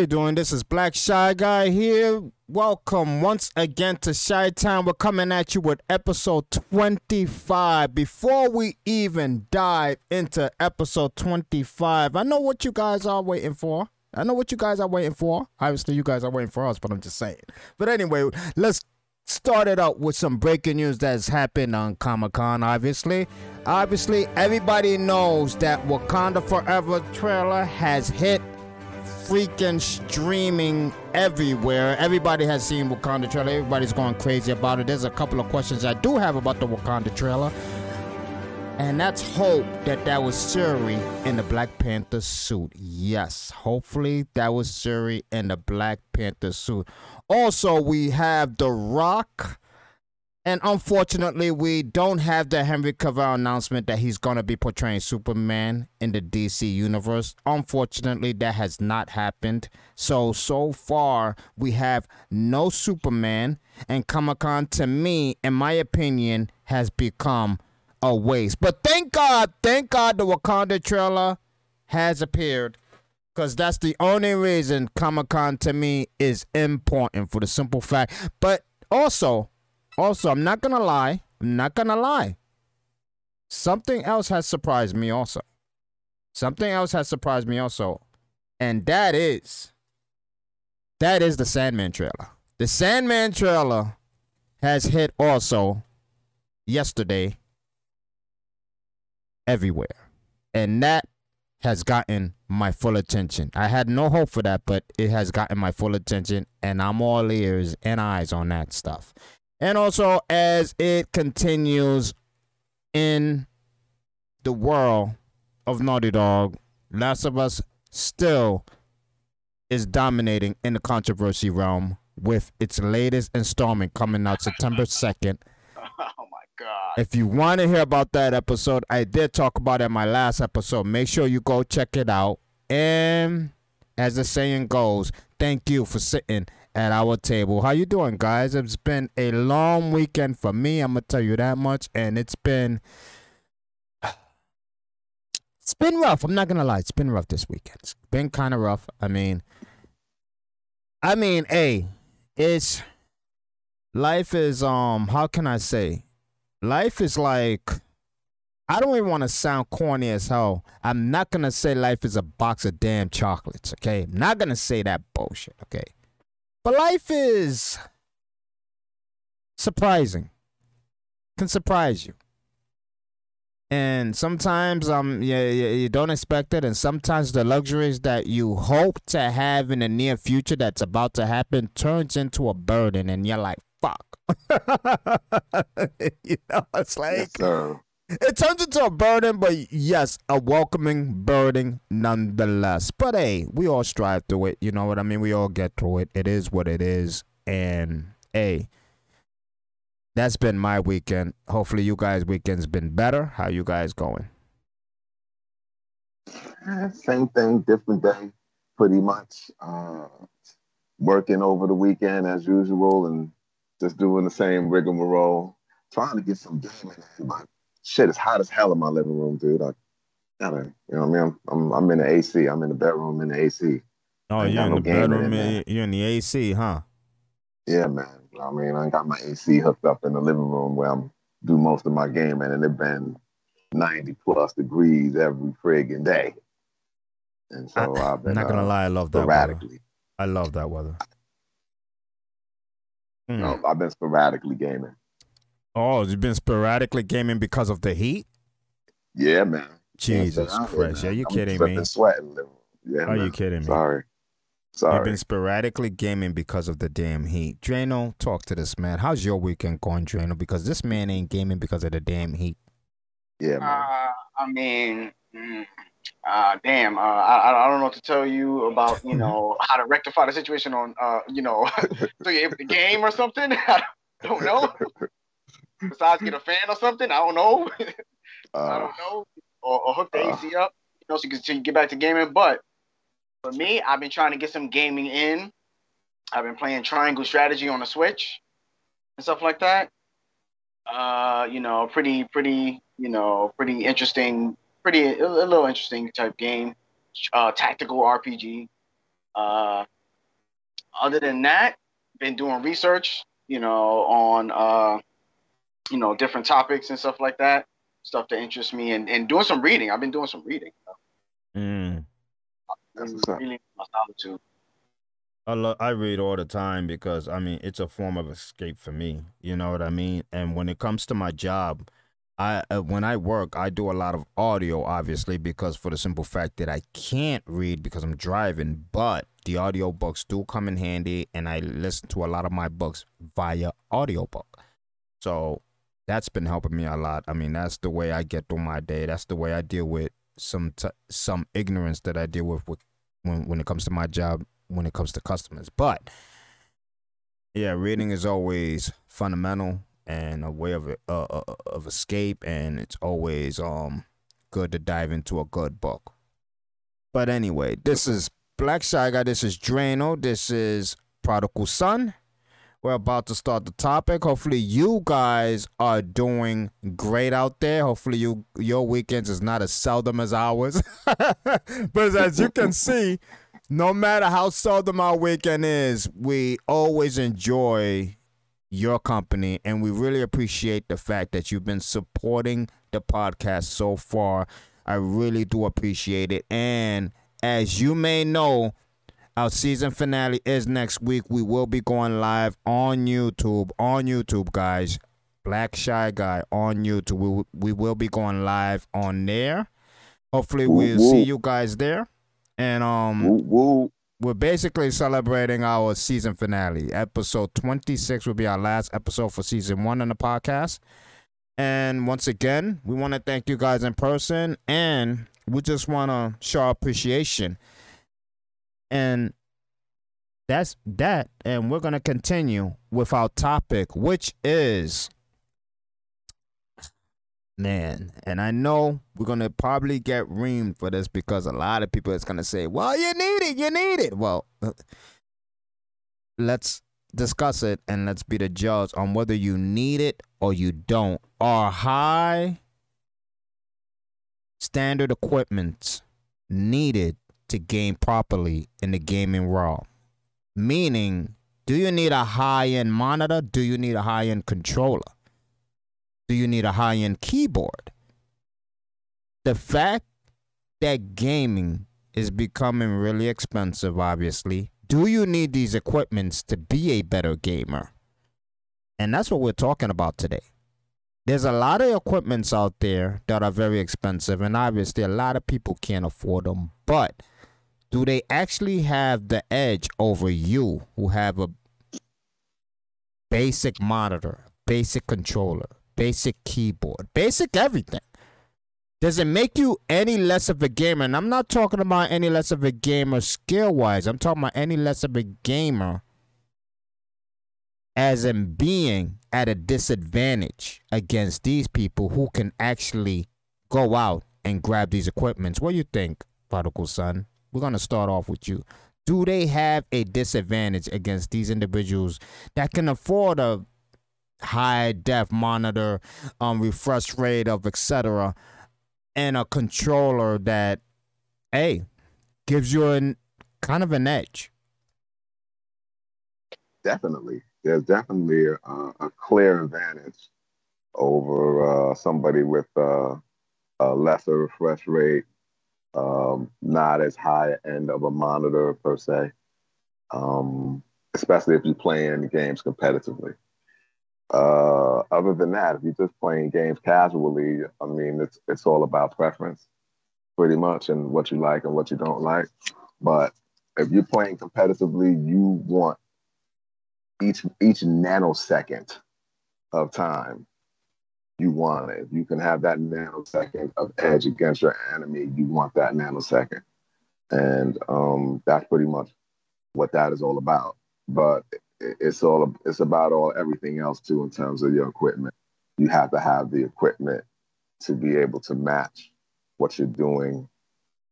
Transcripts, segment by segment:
You doing? This is Black Shy Guy here. Welcome once again to Shy Time. We're coming at you with episode 25. Before we even dive into episode 25, I know what you guys are waiting for. I know what you guys are waiting for. Obviously, you guys are waiting for us, but I'm just saying. But anyway, let's start it out with some breaking news that's happened on Comic Con, obviously. Obviously, everybody knows that Wakanda Forever trailer has hit freaking streaming everywhere. Everybody has seen Wakanda trailer. Everybody's going crazy about it. There's a couple of questions I do have about the Wakanda trailer. And that's hope that that was Shuri in the Black Panther suit. Yes, hopefully that was Shuri in the Black Panther suit. Also, we have The Rock and unfortunately, we don't have the Henry Cavill announcement that he's going to be portraying Superman in the DC universe. Unfortunately, that has not happened. So, so far, we have no Superman. And Comic Con, to me, in my opinion, has become a waste. But thank God, thank God the Wakanda trailer has appeared. Because that's the only reason Comic Con to me is important for the simple fact. But also, also, I'm not gonna lie. I'm not gonna lie. Something else has surprised me also. Something else has surprised me also. And that is that is the Sandman trailer. The Sandman trailer has hit also yesterday everywhere. And that has gotten my full attention. I had no hope for that, but it has gotten my full attention, and I'm all ears and eyes on that stuff. And also, as it continues in the world of Naughty Dog, Last of Us still is dominating in the controversy realm with its latest installment coming out September 2nd. Oh my God. If you want to hear about that episode, I did talk about it in my last episode. Make sure you go check it out. And as the saying goes, thank you for sitting at our table. How you doing, guys? It's been a long weekend for me. I'm gonna tell you that much, and it's been it's been rough. I'm not gonna lie. It's been rough this weekend. It's been kind of rough. I mean, I mean, hey, it's life is um. How can I say? Life is like. I don't even want to sound corny as hell. I'm not gonna say life is a box of damn chocolates, okay? I'm not gonna say that bullshit, okay? But life is surprising. Can surprise you. And sometimes um you, you don't expect it and sometimes the luxuries that you hope to have in the near future that's about to happen turns into a burden and you're like fuck. you know it's like Yes. It turns into a burden, but yes, a welcoming burden nonetheless. But hey, we all strive through it. You know what I mean? We all get through it. It is what it is. And hey, that's been my weekend. Hopefully, you guys' weekend's been better. How you guys going? Eh, Same thing, different day, pretty much. Uh, working over the weekend as usual and just doing the same rigmarole. Trying to get some gaming in, but shit, is hot as hell in my living room, dude. I gotta, you know what I mean? I'm, I'm, I'm in the AC. I'm in the bedroom in the AC. Oh, you're in no the in bedroom. there. You're in the AC, huh? Yeah, man. You know what I mean? I got my AC hooked up in the living room where I'm do most of my gaming, and it's been 90 plus degrees every friggin' day. And so I, have been not gonna uh, lie, I love that weather. sporadically. I love that weather. you Hmm. know, I've been sporadically gaming. Oh, you've been sporadically gaming because of the heat? Yeah, man. Jesus sit here, Christ! man. Are you I'm kidding me? Sweat in the. Yeah, Are you kidding me? Sorry. Sorry. You've been sporadically gaming because of the damn heat. Drano, talk to this man. How's your weekend going, Drano? Because this man ain't gaming because of the damn heat. Yeah, man. Uh, I mean, mm, uh, damn. Uh, I I don't know what to tell you about you know how to rectify the situation on uh you know so you're able to game or something. I don't know. Besides, get a fan or something. I don't know. I Uh, don't know. Or, or hook the uh. AC up, you know, so you can, so you can get back to gaming. But for me, I've been trying to get some gaming in. I've been playing Triangle Strategy on the Switch and stuff like that. Uh, you know, pretty, pretty, you know, pretty interesting, pretty a, a little interesting type game. Uh, tactical RPG. Uh, other than that, been doing research, you know, on uh, you know different topics and stuff like that, stuff that interests me, and, and doing some reading. I've been doing some reading. Mm. That's what's. Really my solitude. I lo- I read all the time because I mean it's a form of escape for me. You know what I mean? And when it comes to my job, I uh, when I work, I do a lot of audio, obviously, because for the simple fact that I can't read because I'm driving. But the audio books do come in handy, and I listen to a lot of my books via audiobook. So that's been helping me a lot. I mean, that's the way I get through my day. That's the way I deal with some t- some ignorance that I deal with, with when when it comes to my job when it comes to customers. But yeah, reading is always fundamental and a way of uh, uh, of escape, and it's always um good to dive into a good book. But anyway, this is Black Shy Guy. This is Drano. This is Prodigal Son. We're about to start the topic. Hopefully, you guys are doing great out there. Hopefully, you your weekends is not as seldom as ours. but as you can see, no matter how seldom our weekend is, we always enjoy your company and we really appreciate the fact that you've been supporting the podcast so far. I really do appreciate it. And as you may know, our season finale is next week. We will be going live on YouTube. On YouTube, guys. Black Shy Guy on YouTube. We, will- we will be going live on there. Hopefully, we'll Woo, woo. see you guys there. And um, Woo, we're basically celebrating our season finale. Episode 26 will be our last episode for season one on the podcast. And once again, we want to thank you guys in person and we just want to show our appreciation. And that's that. And we're going to continue with our topic, which is man. And I know we're going to probably get reamed for this because a lot of people is going to say, well, you need it. You need it. Well, let's discuss it and let's be the judge on whether you need it or you don't. Are high standard equipment needed to game properly in the gaming world? Meaning, do you need a high end monitor? Do you need a high end controller? Do you need a high end keyboard? The fact that gaming is becoming really expensive, obviously. Do you need these equipments to be a better gamer? And that's what we're talking about today. There's a lot of equipments out there that are very expensive, and obviously, a lot of people can't afford them. But do they actually have the edge over you who have a basic monitor, basic controller, basic keyboard, basic everything? Does it make you any less of a gamer? And I'm not talking about any less of a gamer skill wise. I'm talking about any less of a gamer as in being at a disadvantage against these people who can actually go out and grab these equipments. What do you think, prodigal son? We're gonna start off with you. Do they have a disadvantage against these individuals that can afford a high def monitor, um, refresh rate of etc., and a controller that, hey, gives you an kind of an edge? Definitely. There's definitely a, a clear advantage over uh, somebody with uh, a lesser refresh rate, um, not as high end of a monitor per se, um, especially if you're playing games competitively. Uh, other than that, if you're just playing games casually, I mean, it's it's all about preference, pretty much, and what you like and what you don't like. But if you're playing competitively, you want each each nanosecond of time you want it. You can have that nanosecond of edge against your enemy, you want that nanosecond. And um, that's pretty much what that is all about. But it's all it's about all everything else too in terms of your equipment. You have to have the equipment to be able to match what you're doing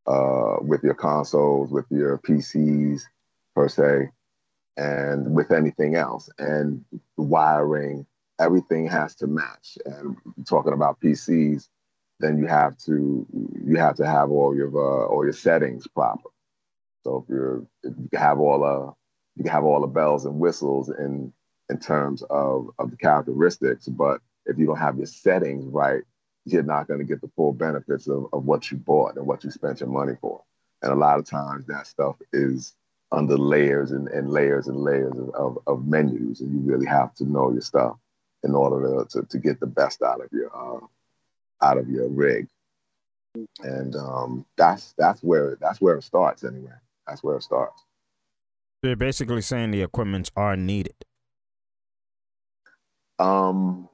uh, with your consoles, with your PCs per se, and with anything else. And wiring, everything has to match. And talking about PCs, then you have to you have to have all your uh, all your settings proper. So if you're if you have all the you can have all the bells and whistles in in terms of of the characteristics, but if you don't have your settings right, you're not going to get the full benefits of, of what you bought and what you spent your money for. And a lot of times that stuff is under layers and, and layers and layers of, of, of, menus, and you really have to know your stuff in order to, to, to get the best out of your uh, out of your rig. And um, that's that's where that's where it starts anyway. That's where it starts. They're basically saying the equipments are needed. Um,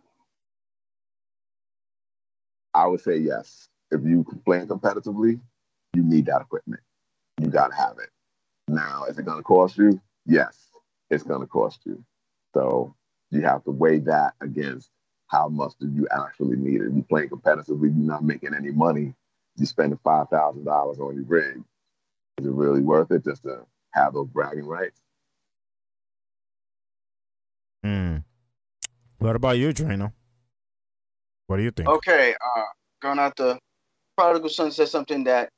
I would say yes. If you playing competitively, you need that equipment. You gotta have it. Now, is it gonna cost you? Yes, it's gonna cost you. So you have to weigh that against how much do you actually need it. You're playing competitively, you're not making any money. You're spending five thousand dollars on your rig. Is it really worth it just to have those bragging rights? Hmm. What about you, Drano? What do you think? Okay, uh, going out the prodigal son said something that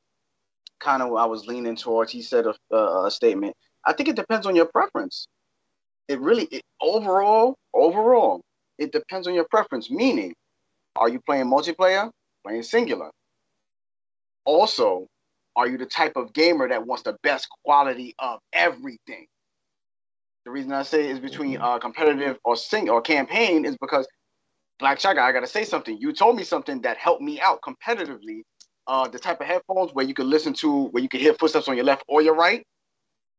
kind of I was leaning towards. He said a, a, statement. I think it depends on your preference. It really, it, overall, overall, it depends on your preference. Meaning, are you playing multiplayer, playing singular? Also, are you the type of gamer that wants the best quality of everything? The reason I say is between mm-hmm. uh, competitive or sing or campaign is because Black Shaka, I gotta say something. You told me something that helped me out competitively. Uh, the type of headphones where you could listen to, where you could hear footsteps on your left or your right.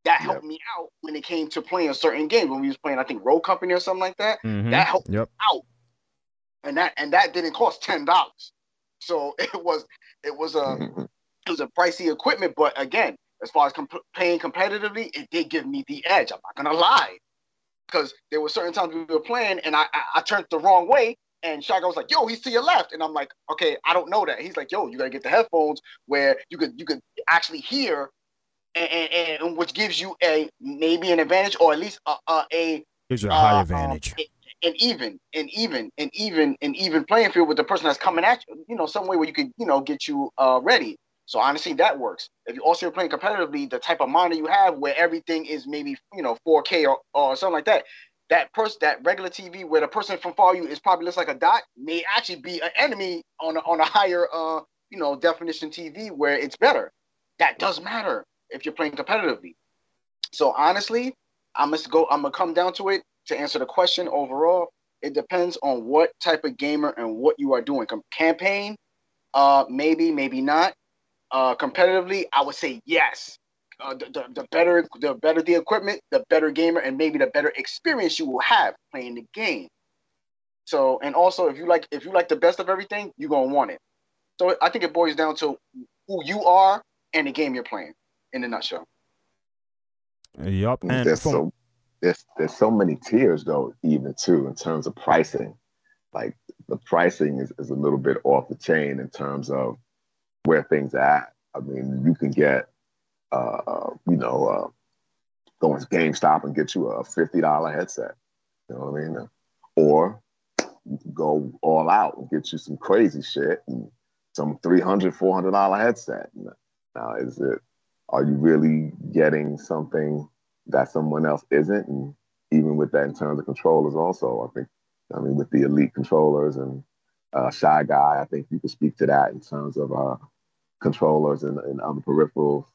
That helped yep. me out when it came to playing a certain game. When we was playing, I think Rogue Company or something like that. Mm-hmm. That helped yep. out, and that and that didn't cost ten dollars. So it was it was a mm-hmm. it was a pricey equipment, but again, as far as comp- playing competitively, it did give me the edge. I'm not gonna lie, because there were certain times we were playing and I, I, I turned the wrong way, and Shaka was like, "Yo, he's to your left," and I'm like, "Okay, I don't know that." He's like, "Yo, you gotta get the headphones where you could you could actually hear, and, and, and which gives you a maybe an advantage or at least a a, a gives you a high uh, advantage." Um, an even, an even, an even, an even playing field with the person that's coming at you. You know, some way where you could, you know, get you uh, ready. So honestly, that works. If you also playing competitively, the type of monitor you have where everything is maybe you know 4K or, or something like that, that person that regular TV where the person from far you is probably looks like a dot may actually be an enemy on a, on a higher uh you know definition TV where it's better. That does matter if you're playing competitively. So honestly, I must go. I'm gonna come down to it to answer the question overall. It depends on what type of gamer and what you are doing. Com- campaign, uh, maybe, maybe not uh, competitively, I would say yes. Uh, the, the, the, better the better the equipment, the better gamer, and maybe the better experience you will have playing the game. So, and also if you like if you like the best of everything, you're gonna want it. So I think it boils down to who you are and the game you're playing, in a nutshell. Yup, and there's from- so there's there's so many tiers though, even too in terms of pricing. Like the pricing is, is a little bit off the chain in terms of where things are at. I mean, you can get, uh, you know, uh, go into GameStop and get you a fifty dollar headset. You know what I mean? Or you can go all out and get you some crazy shit and some 300 400 dollar headset. Now, is it? Are you really getting something that someone else isn't? And even with that, in terms of controllers, also, I think, I mean, with the elite controllers and uh, Shy Guy, I think you could speak to that in terms of uh, controllers and, and other peripherals?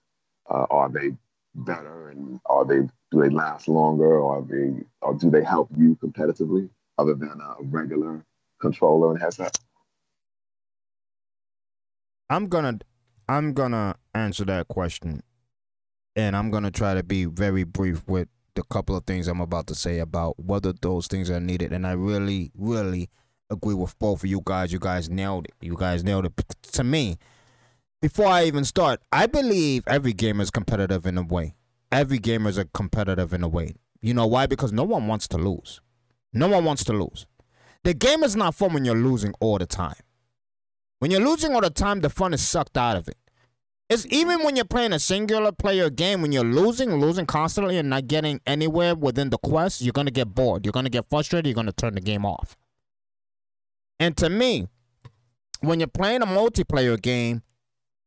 Uh, are they better and are they do they last longer or are they or do they help you competitively other than a regular controller and headset? I'm gonna I'm gonna answer that question and I'm gonna try to be very brief with the couple of things I'm about to say about whether those things are needed. And I really, really agree with both of you guys. You guys nailed it. You guys nailed it. To me, before I even start, I believe every gamer is competitive in a way. Every gamer is a competitive in a way. You know why? Because no one wants to lose. No one wants to lose. The game is not fun when you're losing all the time. When you're losing all the time, the fun is sucked out of it. It's even when you're playing a singular player game, when you're losing, losing constantly and not getting anywhere within the quest, you're to get bored. You're to get frustrated. You're to turn the game off. And to me, when you're playing a multiplayer game,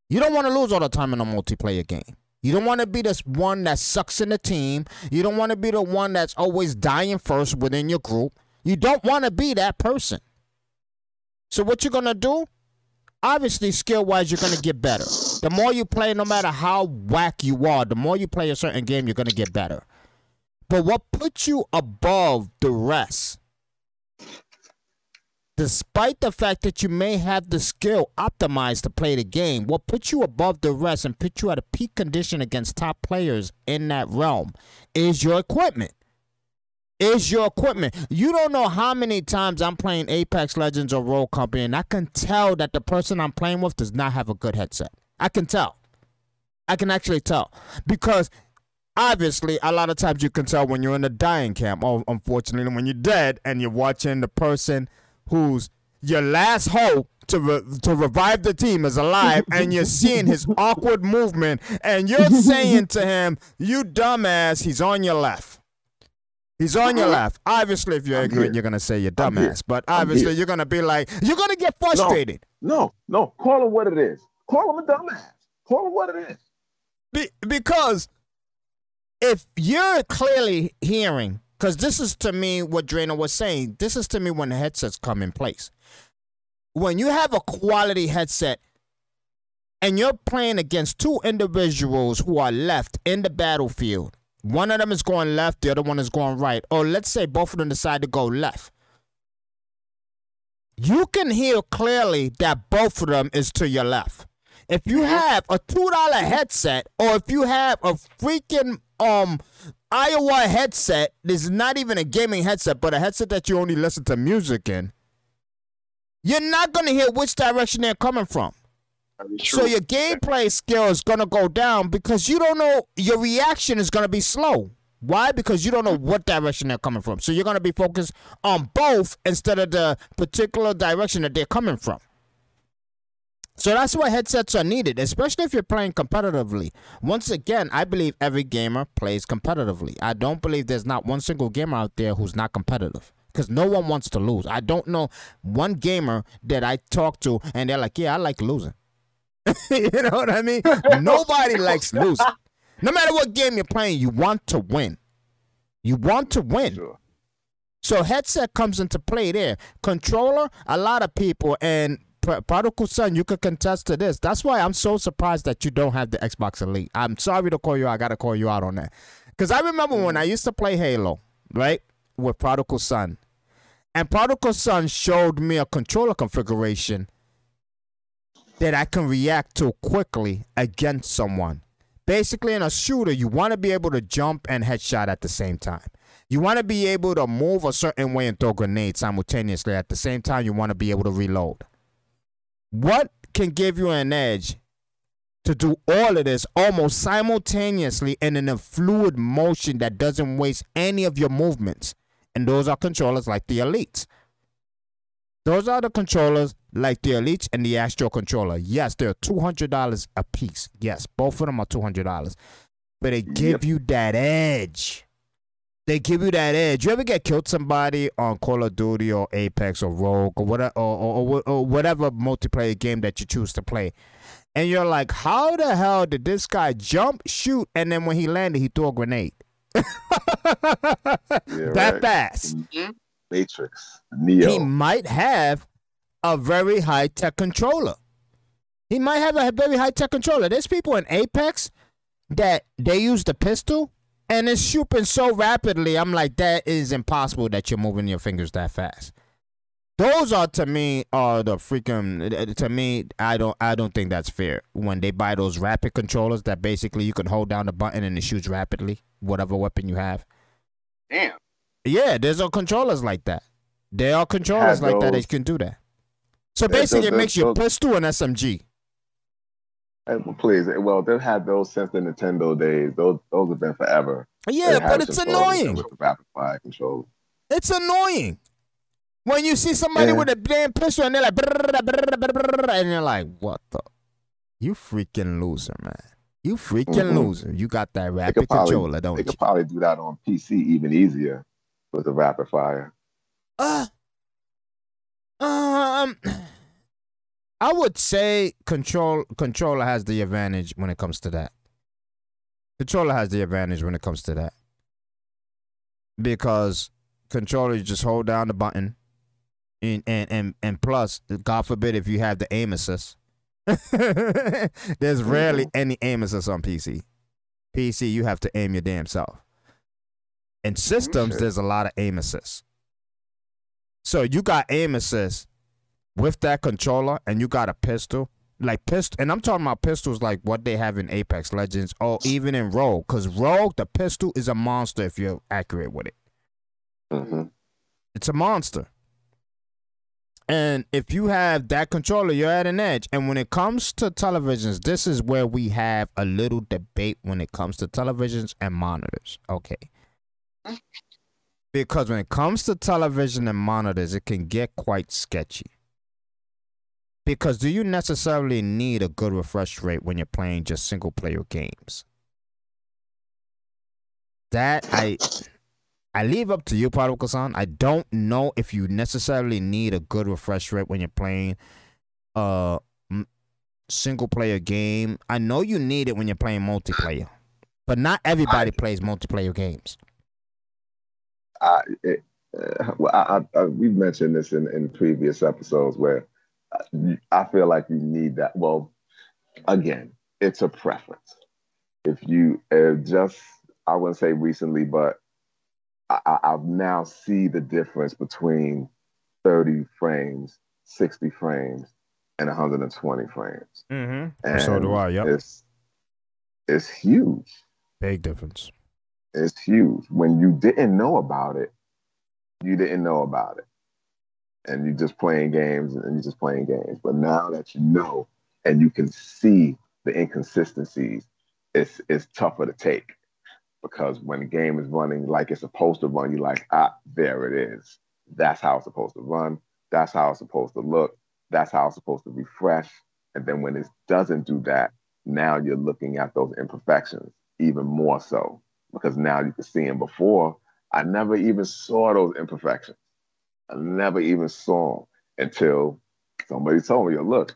you don't want to lose all the time in a multiplayer game. You don't want to be this one that sucks in the team. You don't want to be the one that's always dying first within your group. You don't want to be that person. So what you're gonna do? Obviously, skill wise, you're gonna get better. The more you play, no matter how whack you are, the more you play a certain game, you're gonna get better. But what puts you above the rest? Despite the fact that you may have the skill optimized to play the game, what puts you above the rest and puts you at a peak condition against top players in that realm is your equipment is your equipment. You don't know how many times I'm playing Apex Legends or Rogue Company, and I can tell that the person I'm playing with does not have a good headset. I can tell. I can actually tell because obviously a lot of times you can tell when you're in the dying camp. Or unfortunately, when you're dead and you're watching the person who's your last hope to re- to revive the team is alive, and you're seeing his awkward movement, and you're saying to him, "You dumbass, he's on your left." He's on your uh-huh. left. Obviously, if you're I'm ignorant, here. you're gonna say you're dumbass. But obviously, you're gonna be like, you're gonna get frustrated No, no. Call him what it is. Call him a dumbass. Call him what it is. Be- because if you're clearly hearing, because this is to me what Drano was saying. This is to me when the headsets come in place. When you have a quality headset and you're playing against two individuals who are left in the battlefield, one of them is going left, the other one is going right, or let's say both of them decide to go left. You can hear clearly that both of them is to your left. If you have a two dollar headset, or if you have a freaking um Aiwa headset, this is not even a gaming headset, but a headset that you only listen to music in, you're not gonna hear which direction they're coming from. So your gameplay skill is gonna go down because you don't know your reaction is gonna be slow. Why? Because you don't know what direction they're coming from. So you're gonna be focused on both instead of the particular direction that they're coming from. So that's why headsets are needed, especially if you're playing competitively. Once again, I believe every gamer plays competitively. I don't believe there's not one single gamer out there who's not competitive. Because no one wants to lose. I don't know one gamer that I talk to and they're like, yeah, I like losing. you know what I mean? Nobody likes losing. No matter what game you're playing, you want to win. You want to win. Sure. So headset comes into play there. Controller, a lot of people and Prodigal Son, you could contest to this. That's why I'm so surprised that you don't have the Xbox Elite. I'm sorry to call you. I gotta call you out on that. Cause I remember when I used to play Halo, right, with Prodigal Son, and Prodigal Son showed me a controller configuration that I can react to quickly against someone. Basically, in a shooter, you want to be able to jump and headshot at the same time. You want to be able to move a certain way and throw grenades simultaneously. At the same time, you want to be able to reload. What can give you an edge to do all of this almost simultaneously and in a fluid motion that doesn't waste any of your movements? And those are controllers like the Elites. Those are the controllers like the Elite and the Astro controller. Yes, they're two hundred dollars a piece. Yes, both of them are two hundred dollars, but they give Yep. you that edge. They give you that edge. You ever get killed somebody on Call of Duty or Apex or Rogue or whatever or, or, or, or whatever multiplayer game that you choose to play, and you're like, how the hell did this guy jump, shoot, and then when he landed, he threw a grenade? Yeah, that right. fast. Mm-hmm. Matrix. Neo. he might have a very high tech controller. He might have a very high tech controller. There's people in Apex that they use the pistol and it's shooting so rapidly. I'm like, that is impossible that you're moving your fingers that fast. Those are to me are the freaking to me. I don't I don't think that's fair when they buy those rapid controllers that basically you can hold down the button and it shoots rapidly whatever weapon you have. Damn. Yeah, there's no controllers like that. There are controllers like that that can do that. So basically, it makes your those- pistol an SMG. Please, well, they've had those since the Nintendo days. Those those have been forever. Yeah, but it's annoying. With the rapid fire. It's annoying when you see somebody Yeah. with a damn pistol and they're like, and you're like, what the? You freaking loser, man. You freaking Mhm. loser. You got that rapid probably, controller, don't you? they you? could probably do that on PC even easier with the rapid fire. Uh, um, I would say control controller has the advantage when it comes to that. Controller has the advantage when it comes to that. Because controller, you just hold down the button. And, and and and plus, God forbid if you have the aim assist. There's mm-hmm. rarely any aim assist on PC. PC, you have to aim your damn self. In systems, there's a lot of aim assist. So you got aim assist with that controller, and you got a pistol, like pistol, and I'm talking about pistols like what they have in Apex Legends, or even in Rogue, because Rogue, the pistol is a monster if you're accurate with it. hmm It's a monster. And if you have that controller, you're at an edge. And when it comes to televisions, this is where we have a little debate when it comes to televisions and monitors. Okay. Because when it comes to television and monitors, it can get quite sketchy. Because do you necessarily need a good refresh rate when you're playing just single player games? That I I leave up to you, Prodigal. I don't know if you necessarily need a good refresh rate when you're playing a m- single player game. I know you need it when you're playing multiplayer, but not everybody plays multiplayer games. I, it, uh, well, I, I, I, we've mentioned this in, in previous episodes where uh, I feel like you need that. Well, again, it's a preference. If you uh, just, I wouldn't say recently, but I, I now see the difference between 30 frames, 60 frames, and 120 frames. Mm-hmm. And So do I, yep. It's, it's huge. Big difference. It's huge. When you didn't know about it, you didn't know about it. And you're just playing games and you're just playing games. But now that you know and you can see the inconsistencies, it's it's tougher to take. Because when the game is running like it's supposed to run, you're like, ah, there it is. That's how it's supposed to run. That's how it's supposed to look. That's how it's supposed to refresh. And then when it doesn't do that, now you're looking at those imperfections even more so because now you can see them before. I never even saw those imperfections. I never even saw until somebody told me, look,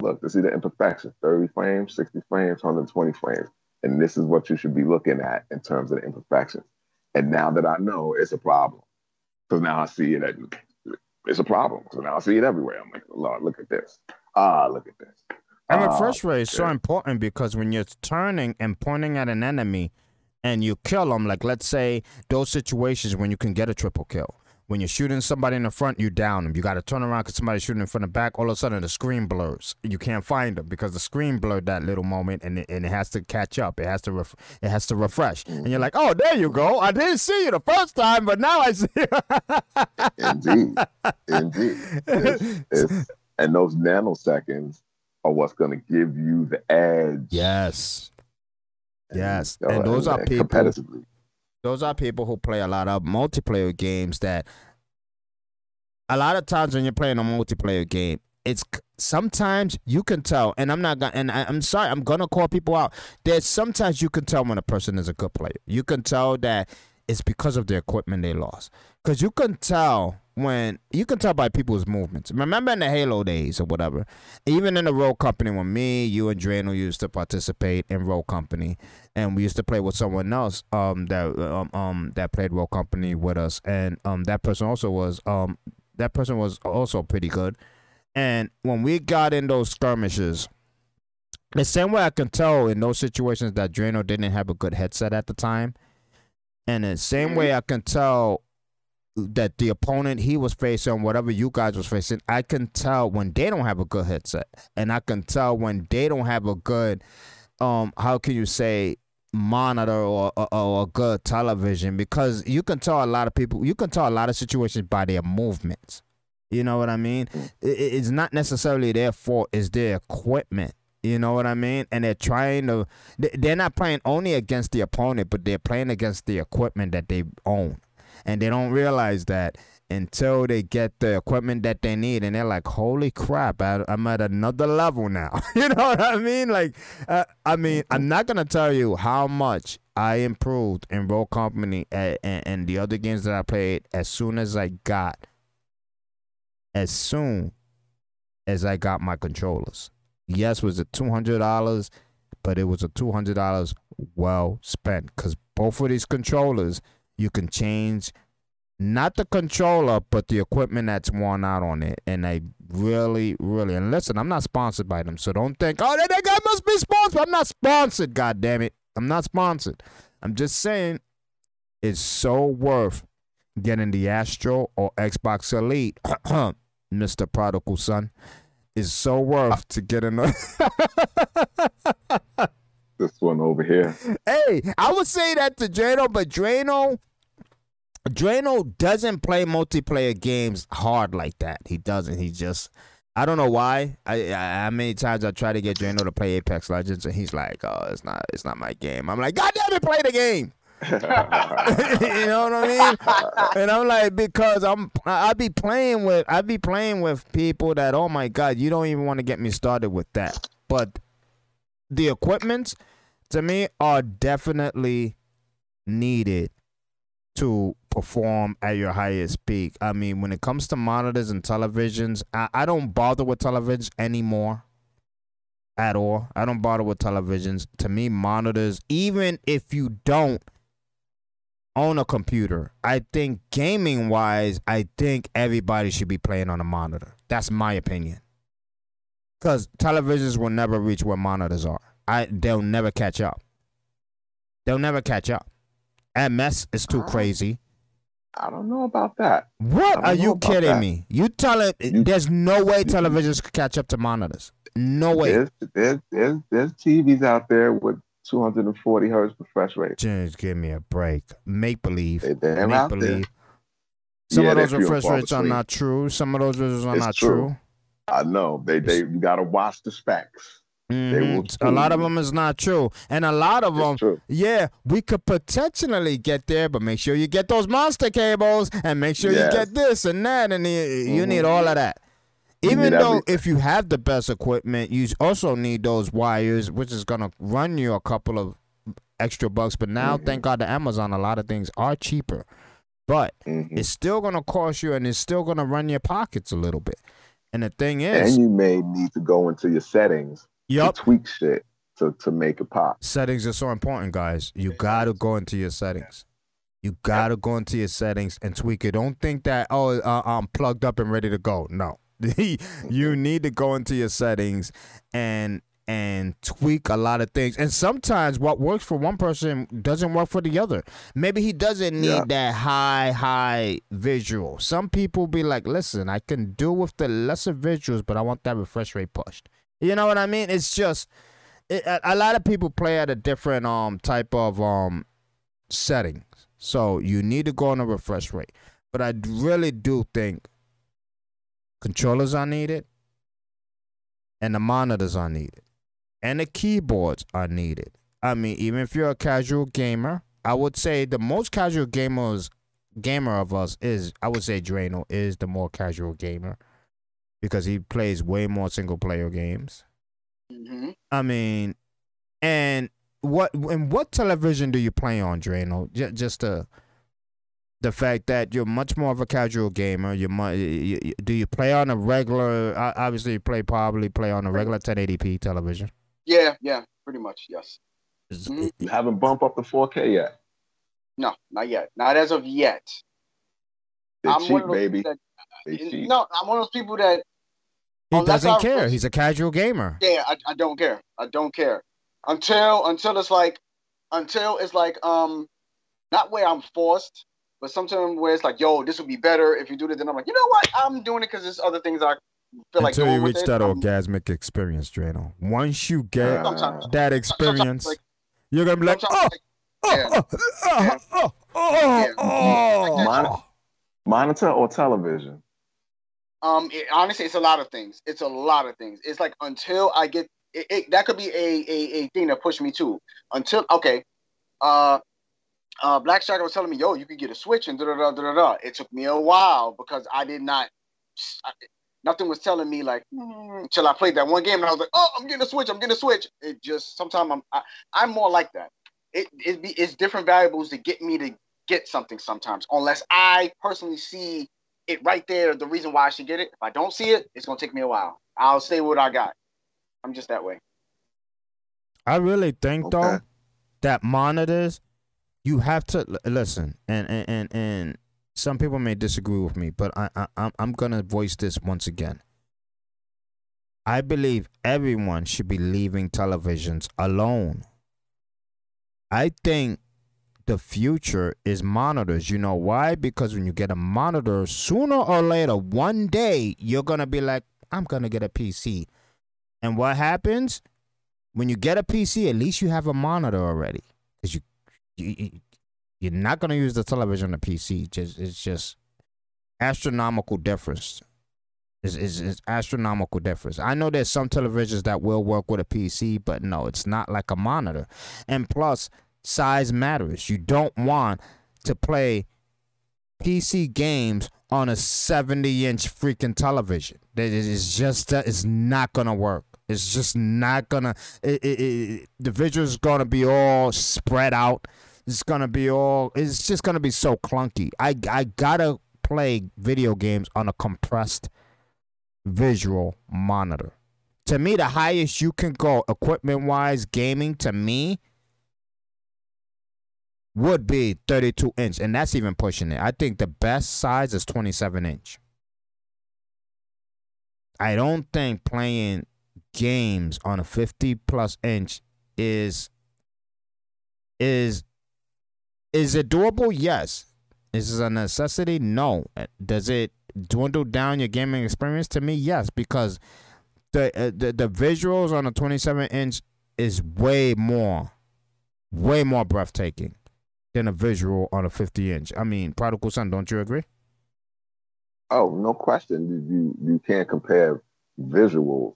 look, this is the imperfection 30 frames, 60 frames, 120 frames. And this is what you should be looking at in terms of the imperfections. And now that I know it's a problem, because now I see it, at, it's a problem. So now I see it everywhere. I'm like, Lord, look at this. Ah, look at this. And Ah, first rate is so important because when you're turning and pointing at an enemy and you kill them, like let's say those situations when you can get a triple kill. When you're shooting somebody in the front, you down them. You got to turn around because somebody's shooting in front and back. All of a sudden, the screen blurs. You can't find them because the screen blurred that little moment, and it, and it has to catch up. It has to ref- it has to refresh. And you're like, oh, there you go. I didn't see you the first time, but now I see. You. Indeed. Indeed. It's- it's- and those nanoseconds are what's going to give you the edge. yes. Yes, uh, and those are people- competitively. Those are people who play a lot of multiplayer games that a lot of times when you're playing a multiplayer game it's sometimes you can tell and i'm not gonna and I, i'm sorry i'm gonna call people out. There's sometimes you can tell when a person is a good player. You can tell that it's because of the equipment they lost. Because you can tell when you can tell by people's movements remember in the halo days or whatever even in the Rogue Company when me you and drano used to participate in Rogue Company and we used to play with someone else um that um, um that played Rogue Company with us, and um that person also was um that person was also pretty good. And when we got in those skirmishes, the same way I can tell in those situations that Drano didn't have a good headset at the time, and the same way I can tell that the opponent he was facing, whatever you guys was facing, I can tell when they don't have a good headset, and I can tell when they don't have a good um how can you say monitor or, or, or a good television. Because you can tell a lot of people you can tell a lot of situations by their movements. You know what i mean? It, it's not necessarily their fault it's their equipment. You know what i mean? And they're trying to they- they're not playing only against the opponent but they're playing against the equipment that they own and they don't realize that until they get the equipment that they need and they're like holy crap I, i'm at another level now. You know what i mean? Like uh, i mean i'm not gonna tell you how much i improved in Rogue Company and, and, and the other games that i played as soon as i got as soon as i got my controllers. Yes was it $200 but it was a $200 well spent because both of these controllers you can change not the controller but the equipment that's worn out on it. And they really really and listen i'm not sponsored by them so don't think oh that guy must be sponsored. I'm not sponsored god damn it i'm not sponsored. I'm just saying it's so worth getting the astro or xbox elite mr prodigal son. Is so worth to get in This one over here. Hey, I would say that to Drano, but Drano, Drano doesn't play multiplayer games hard like that. He doesn't. He just, I don't know why. I, I how many times I try to get Drano to play Apex Legends, and he's like, "Oh, it's not, it's not my game." I'm like, "God damn it, play the game." you know what I mean? And I'm like, because I'm, I be playing with, I be playing with people that, oh my god, you don't even want to get me started with that. But the equipment to me are definitely needed to perform at your highest peak. I mean, when it comes to monitors and televisions, I, I don't bother with televisions anymore at all. I don't bother with televisions. To me, monitors, even if you don't own a computer, I think gaming wise, I think everybody should be playing on a monitor. That's my opinion. Because televisions will never reach where monitors are. I they'll never catch up. They'll never catch up. MS is too Ah. crazy. I don't know about that. What are you kidding that. me? You telling You- there's no way televisions could catch up to monitors. No way. There's, there's there's there's TVs out there with 240 hertz refresh rate. Just give me a break. Make believe. They, Make believe. Some Yeah, of those refresh rates are not true. Some of those are It's not true. true. I know. They they you gotta watch the specs. Mhm. will A lot of them is not true, and a lot of them true. Yeah, we could potentially get there, but make sure you get those monster cables and make sure Yes. you get this and that, and you, you Mhm. need all of that. Even though everything. if you have the best equipment, you also need those wires, which is gonna run you a couple of extra bucks. But now, Mhm. thank God, to Amazon, a lot of things are cheaper, but Mhm. it's still gonna cost you, and it's still gonna run your pockets a little bit. And the thing is, And is, you may need to go into your settings to tweak shit to, to make it pop. settings are so important, guys. You gotta go into your settings. You gotta go into your settings and tweak it. Don't think that oh uh, I'm plugged up and ready to go. No, you need to go into your settings and and tweak a lot of things. And sometimes what works for one person doesn't work for the other. Maybe he doesn't need Yeah. that high high visual. Some people be like, listen, I can do with the lesser visuals, but I want that refresh rate pushed. You know what I mean? It's just it, a, a lot of people play at a different um type of um settings. So you need to go on a refresh rate. But I really do think controllers are needed and the monitors are needed and the keyboards are needed. I mean, even if you're a casual gamer, I would say the most casual gamers gamer of us is I would say Drano is the more casual gamer because he plays way more single player games. hmm I mean, and what and what television do you play on, Drano? Just, just the the fact that you're much more of a casual gamer. You're mu- you, you, do you play on a regular? Obviously, you play probably play on a regular 1080p television. Yeah, yeah, pretty much, yes. Is- Mhm. You haven't bumped up to 4K yet. No, not yet. Not as of yet. They're I'm cheap, one of those baby. people They that, cheap. no, I'm one of those people that He unless doesn't I care. He's a casual gamer. yeah, I, I don't care. I don't care until until it's like until it's like um not where I'm forced, but sometimes where it's like, yo, this would be better if you do this. Then I'm like, you know what? I'm doing it because there's other things I feel like Until doing you with reach it. that I'm- orgasmic experience, Drano. Once you get Uh, Sometimes. that experience, like, you're gonna be like, oh, like, oh, oh, oh, oh, oh, Yeah. oh. Mon- monitor or television? Um, it, honestly, it's a lot of things. It's a lot of things. It's like until I get it, it that could be a, a a thing that pushed me too. Until okay, uh, uh, Black Striker was telling me, yo, you could get a Switch and da da da da da. It took me a while because I did not. I, nothing was telling me like mm, until I played that one game and I was like, oh, I'm getting a Switch. I'm getting a Switch. It just sometimes I'm I, I'm more like that. It it be it's different variables to get me to get something sometimes unless I personally see it right there, the reason why I should get it. If I don't see it, it's gonna take me a while. I'll stay with what I got. I'm just that way. I really think though, that monitors, you have to listen, and and and, and some people may disagree with me, but I, I I'm gonna voice this once again. I believe everyone should be leaving televisions alone. I think the future is monitors. You know why? Because when you get a monitor, sooner or later, one day, you're going to be like, I'm going to get a PC. And what happens? When you get a PC, at least you have a monitor already. Because you, you, you're not going to use the television on the PC. Just It's just astronomical difference. It's, it's, astronomical difference. I know there's some televisions that will work with a PC, but no, it's not like a monitor. And plus, size matters. You don't want to play PC games on a 70 inch freaking television. It's just it's not gonna work. It's just not gonna. It, it, it, the visual's gonna be all spread out. It's gonna be all. It's just gonna be so clunky. I I gotta play video games on a compressed visual monitor. To me, the highest you can go equipment wise, gaming, to me, would be 32 inch. And that's even pushing it. I think the best size is 27 inch. I don't think playing games on a 50 plus inch is is is it doable? Yes. Is it a necessity? No. Does it dwindle down your gaming experience? To me, yes, because the uh, the, the visuals on a 27 inch is way more, way more breathtaking than a visual on a 50 inch. I mean, Prodigal Son, don't you agree? Oh, no question. You you can't compare visuals,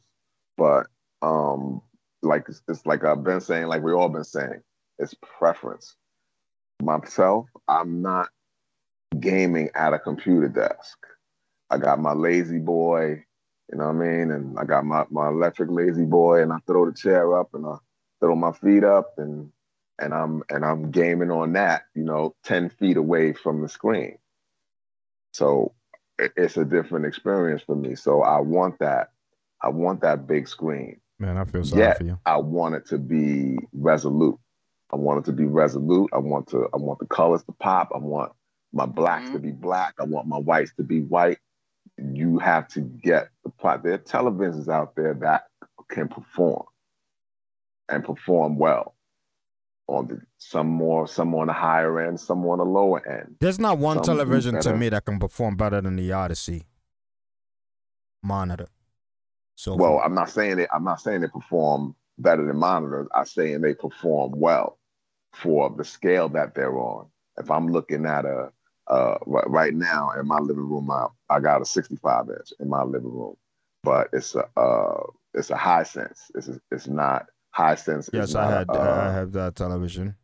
but um, like it's, it's like I've been saying, like we've all been saying, it's preference. Myself, I'm not gaming at a computer desk. I got my lazy boy, you know what I mean? And I got my, my electric lazy boy and I throw the chair up and I throw my feet up and and I'm and I'm gaming on that, you know, 10 feet away from the screen. So it's a different experience for me. So I want that. I want that big screen. Man, I feel sorry Yet, for you. I want it to be resolute. I want it to be resolute. I want to I want the colors to pop. I want my blacks mm-hmm. to be black. I want my whites to be white you have to get the plot. There are televisions out there that can perform and perform well. On the some more, some on the higher end, some on the lower end. There's not one some television to me that can perform better than the Odyssey monitor. So well, I'm not saying it. I'm not saying they perform better than monitors. I'm saying they perform well for the scale that they're on. If I'm looking at a uh, right now in my living room, I, I got a 65 inch in my living room, but it's a uh, it's a Hisense. It's it's not Hisense. Yes, I had uh, I have that television.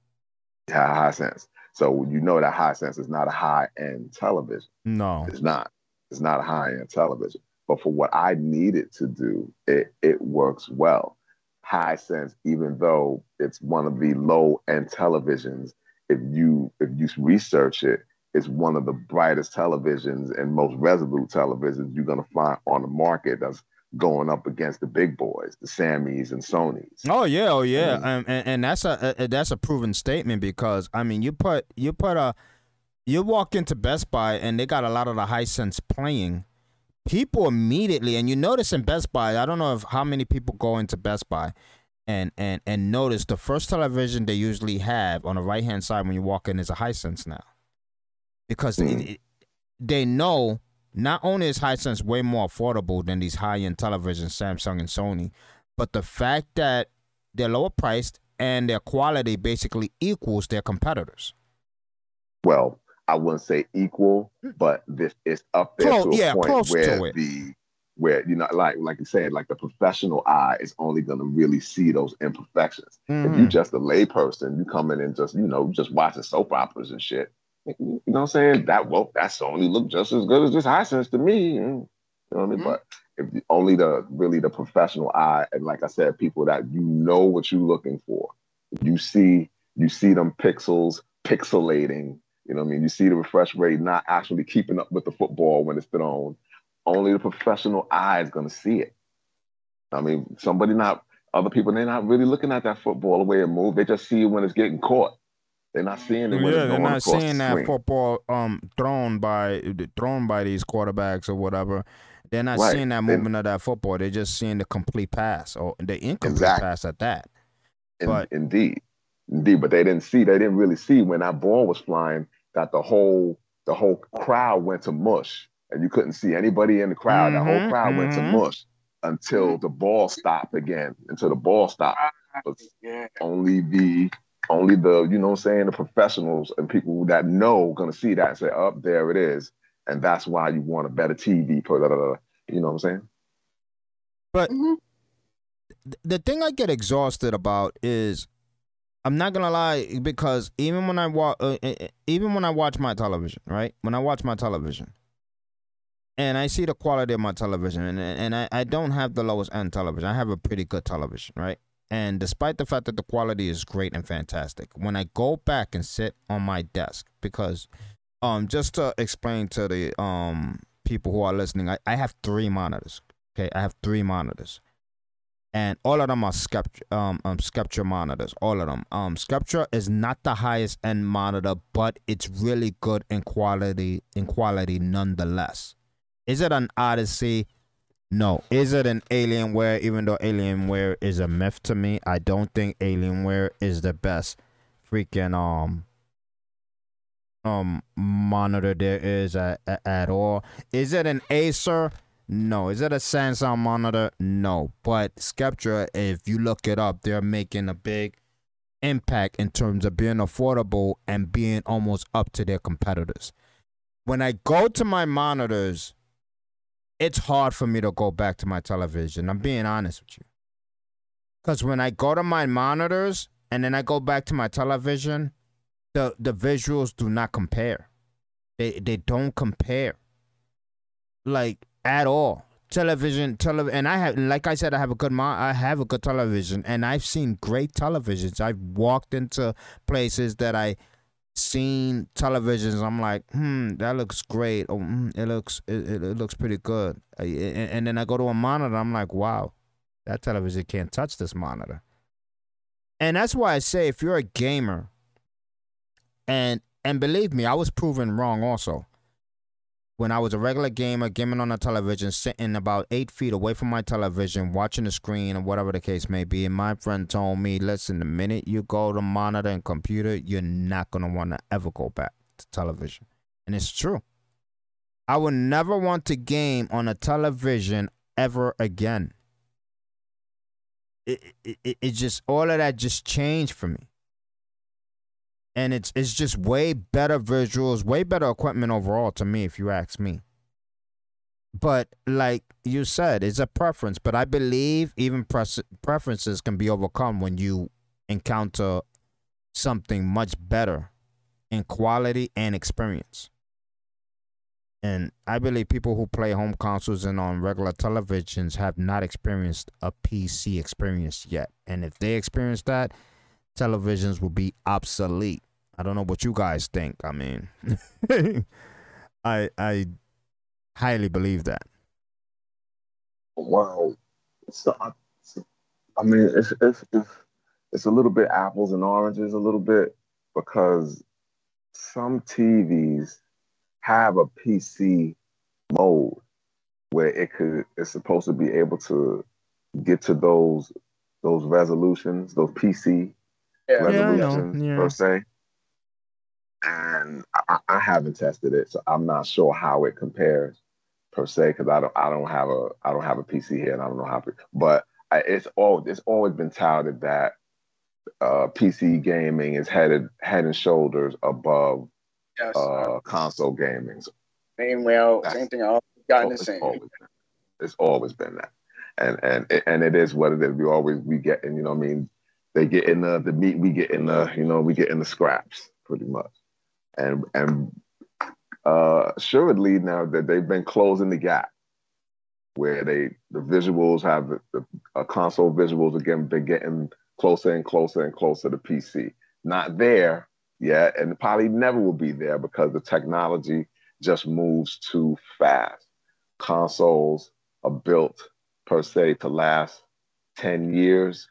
Yeah, Hisense. So you know that Hisense is not a high end television. No, it's not. It's not a high end television. But for what I needed to do, it it works well. Hisense, even though it's one of the low end televisions, if you if you research it, it, is one of the brightest televisions and most resolute televisions you're going to find on the market that's going up against the big boys, the Sammys and Sonys. Oh yeah, oh yeah, mean, and, and that's a, a, that's a proven statement because I mean you put you put a you walk into Best Buy and they got a lot of the Hisense playing. People immediately, and you notice in Best Buy, I don't know if how many people go into Best Buy and and and notice the first television they usually have on the right hand side when you walk in is a Hisense now because mm. it, it, they know not only is Hisense way more affordable than these high end televisions, Samsung and Sony, but the fact that they're lower priced and their quality basically equals their competitors. Well, I wouldn't say equal, hmm. but this is up there close, to a yeah, point where the where you know, like like you said, like the professional eye is only going to really see those imperfections. Mm-hmm. If you mm-hmm. just a layperson, you come in and just you know just watching soap operas and shit, you know what I'm saying? That well, that's only look just as good as this Hisense to me. You know what I mean? Mm-hmm. But if only the really the professional eye, and like I said, people that you know what you're looking for. You see, you see them pixels pixelating. You know what I mean? You see the refresh rate not actually keeping up with the football when it's thrown. Only the professional eye is gonna see it. I mean, somebody not other people they're not really looking at that football the way it moves. They just see it when it's getting caught. They're not seeing it yeah, it's they're not seeing the that screen. football um thrown by thrown by these quarterbacks or whatever. They're not Right. seeing that They- movement of that football. They're just seeing the complete pass or the incomplete Exactly. pass at that. In- But- indeed, indeed, but they didn't see. They didn't really see when that ball was flying that the whole the whole crowd went to mush, and you couldn't see anybody in the crowd. The whole Mhm, crowd went to mhm. mush until the ball stopped again. Until the ball stopped. But only the only the you know what I'm saying the professionals and people that know gonna see that and say, "Up oh, there it is," and that's why you want a better TV. Per da, da, da. You know what I'm saying? But Mhm. the thing I get exhausted about is I'm not gonna lie because even when I watch, uh, uh, uh, even when I watch my television, right? When I watch my television, and I see the quality of my television, and and I, I don't have the lowest end television. I have a pretty good television, right? And despite the fact that the quality is great and fantastic, when I go back and sit on my desk, because um, just to explain to the um people who are listening, I, I have three monitors. Okay, I have three monitors and all of them are Sceptre, um, um, monitors. All of them. Um, Sceptre is not the highest end monitor, but it's really good in quality. In quality, nonetheless. Is it an Odyssey? No. Is it an Alienware? Even though Alienware is a myth to me, I don't think Alienware is the best freaking um um monitor there is at, at, all. Is it an Acer? No. Is it a Samsung monitor? No. But Sceptre, if you look it up, they're making a big impact in terms of being affordable and being almost up to their competitors. When I go to my monitors, it's hard for me to go back to my television. I'm being honest with you. Because when I go to my monitors and then I go back to my television, the, the visuals do not compare. They they don't compare. Like at all. Television, tele, and I have, like I said, I have a good mon- I have a good television, and I've seen great televisions. I've walked into places that I seen televisions. I'm like, hmm, that looks great. Oh, mm, it looks, it, it, it looks pretty good. And, and then I go to a monitor. I'm like, wow, that television can't touch this monitor. And that's why I say, if you're a gamer, and and believe me, I was proven wrong also when I was a regular gamer, gaming on a television, sitting about eight feet away from my television, watching the screen or whatever the case may be. And my friend told me, listen, the minute you go to monitor and computer, you're not going to want to ever go back to television. And it's true. I would never want to game on a television ever again. It, it, it, it just, all of that just changed for me and it's it's just way better visuals, way better equipment overall to me, if you ask me. But like you said, it's a preference. But I believe even pres- preferences can be overcome when you encounter something much better in quality and experience. And I believe people who play home consoles and on regular televisions have not experienced a PC experience yet. And if they experience that, televisions will be obsolete. I don't know what you guys think. I mean, I I highly believe that. Wow. So, I- I mean, it's, it's, it's, it's a little bit apples and oranges, a little bit, because some TVs have a PC mode where it could, it's supposed to be able to get to those those resolutions, those PC Yeah. Yeah, I know. Yeah. per se. And I, I haven't tested it, so I'm not sure how it compares per se because I don't I don't have a I don't have a PC here and I don't know how. But I, it's all it's always been touted that uh, PC gaming is headed head and shoulders above Yes. uh, console gaming. So same way. I- that's- Same thing. I've gotten the same. always it's always been that, and and and it is what it is. We always we get and you know, what I mean, they get in the the meat, we get in the, you know, we get in the scraps pretty much, and and uh, assuredly now that they've been closing the gap where they the visuals have the, the uh, console visuals again been getting closer and closer and closer to PC. Not there yet, and probably never will be there because the technology just moves too fast. Consoles are built per se to last 10 years.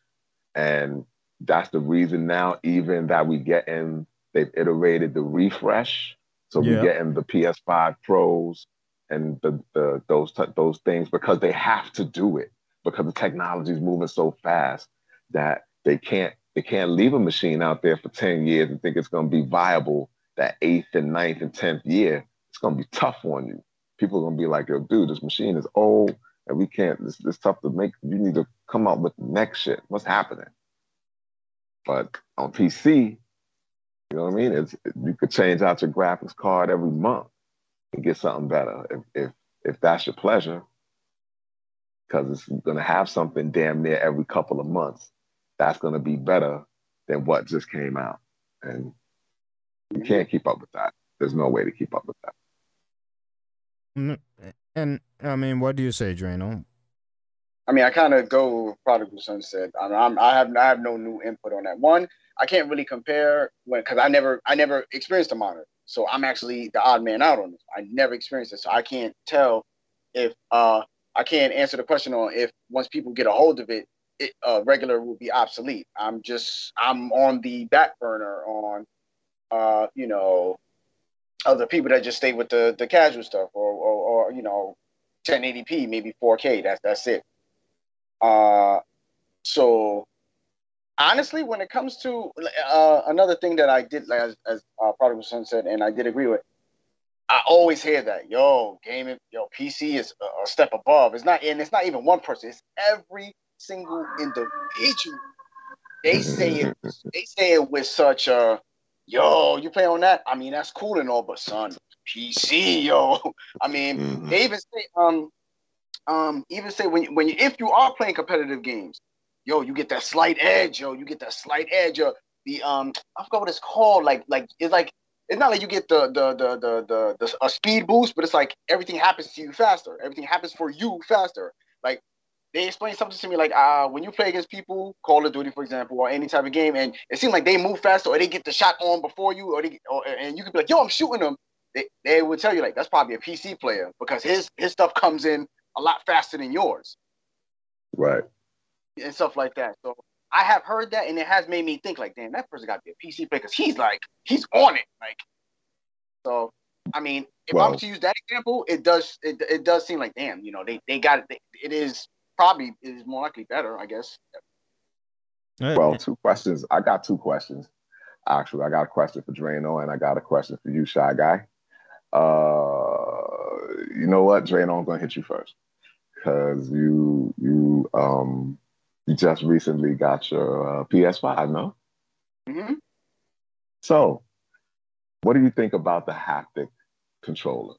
And that's the reason now, even that we get in, they've iterated the refresh. So Yeah. we get in the PS5 Pros and the, the those t- those things because they have to do it because the technology is moving so fast that they can't they can't leave a machine out there for 10 years and think it's going to be viable that eighth and ninth and 10th year. It's going to be tough on you. People are going to be like, yo, dude, this machine is old and we can't, it's, it's tough to make. You need to come up with next shit. What's happening? But on PC, you know what I mean? It's you could change out your graphics card every month and get something better if if if that's your pleasure. Because it's gonna have something damn near every couple of months that's gonna be better than what just came out. And you can't keep up with that. There's no way to keep up with that. Mm-hmm. And I mean, what do you say, Drano? I mean, I kind of go Prodigal Sunset. I'm, I'm, I have I have no new input on that. One, I can't really compare when because I never I never experienced a monitor, so I'm actually the odd man out on this. I never experienced it, so I can't tell if uh I can't answer the question on if once people get a hold of it, it uh, regular will be obsolete. I'm just I'm on the back burner on uh you know other people that just stay with the the casual stuff or or, or you know 1080p maybe 4K. That's that's it. Uh, so honestly, when it comes to uh, another thing that I did, like, as, as uh, Prodigal Son said, and I did agree with, I always hear that, yo, gaming, yo, PC is a, a step above. It's not, and it's not even one person. It's every single individual. They say it. They say it with such a, yo, you play on that? I mean, that's cool and all, but son, PC, yo. I mean, Mhm. they even say, um, um, even say when you, when you, if you are playing competitive games, yo, you get that slight edge, yo, you get that slight edge, yo. The um, I forgot what it's called. Like, like it's like it's not like you get the the the the the, the a speed boost, but it's like everything happens to you faster. Everything happens for you faster. Like they explained something to me like uh when you play against people, Call of Duty, for example, or any type of game, and it seems like they move faster or they get the shot on before you, or they or, and you can be like, yo, I'm shooting them. They, they would tell you like that's probably a PC player because his his stuff comes in a lot faster than yours Right. and stuff like that. So I have heard that, and it has made me think like, damn, that person got to be a PC player because he's like, he's on it. Like, so I mean, if I Well- was to use that example, it does it, it does seem like, damn, you know, they they got it. It is probably it is more likely better, I guess. Well, two questions. I got two questions. Actually, I got a question for Drano and I got a question for you, Shy Guy. Uh, you know what, Drano, I'm gonna hit you first because you you um you just recently got your uh, PS5, no? hmm So, what do you think about the haptic controller?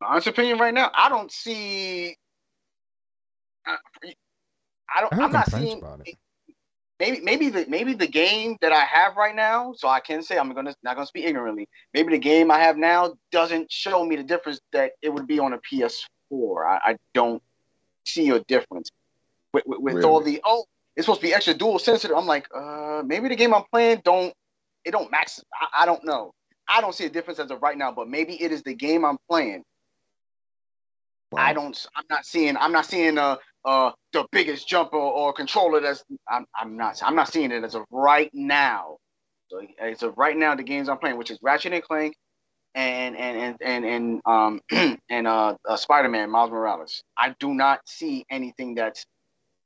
My honest opinion right now, I don't see. I, I don't. I I'm not seeing. about it. Maybe maybe the maybe the game that I have right now, so I can say I'm gonna not gonna speak ignorantly. Maybe the game I have now doesn't show me the difference that it would be on a PS4. I, I don't see a difference with, with, with all the oh, it's supposed to be extra dual sensitive. I'm like, uh, maybe the game I'm playing don't it don't max. I, I don't know. I don't see a difference as of right now, but maybe it is the game I'm playing. I don't. I'm not seeing. I'm not seeing uh uh the biggest jumper or controller. That's. I'm. I'm not. I'm not seeing it as of right now. So as of right now, the games I'm playing, which is Ratchet and Clank, and and and and and um and uh, uh Spider-Man Miles Morales. I do not see anything that's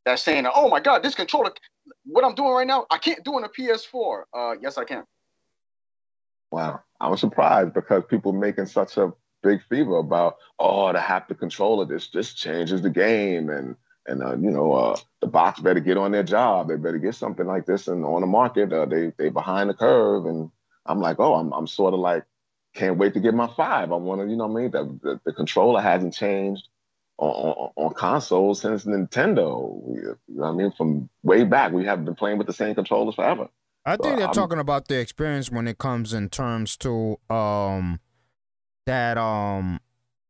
that's saying, oh my God, this controller. What I'm doing right now, I can't do on a PS4. Uh, yes, I can. Wow. I was surprised because people making such a big fever about, oh, to have the haptic controller, this this changes the game. And, and uh, you know, uh, the box better get on their job. They better get something like this and on the market. Uh, they they behind the curve. And I'm like, oh, I'm, I'm sort of like, can't wait to get my five. I want to, you know what I mean? The, the, the controller hasn't changed on, on, on consoles since Nintendo. You know what I mean? From way back, we have been playing with the same controllers forever. I think So they're I'm- talking about the experience when it comes in terms to um that um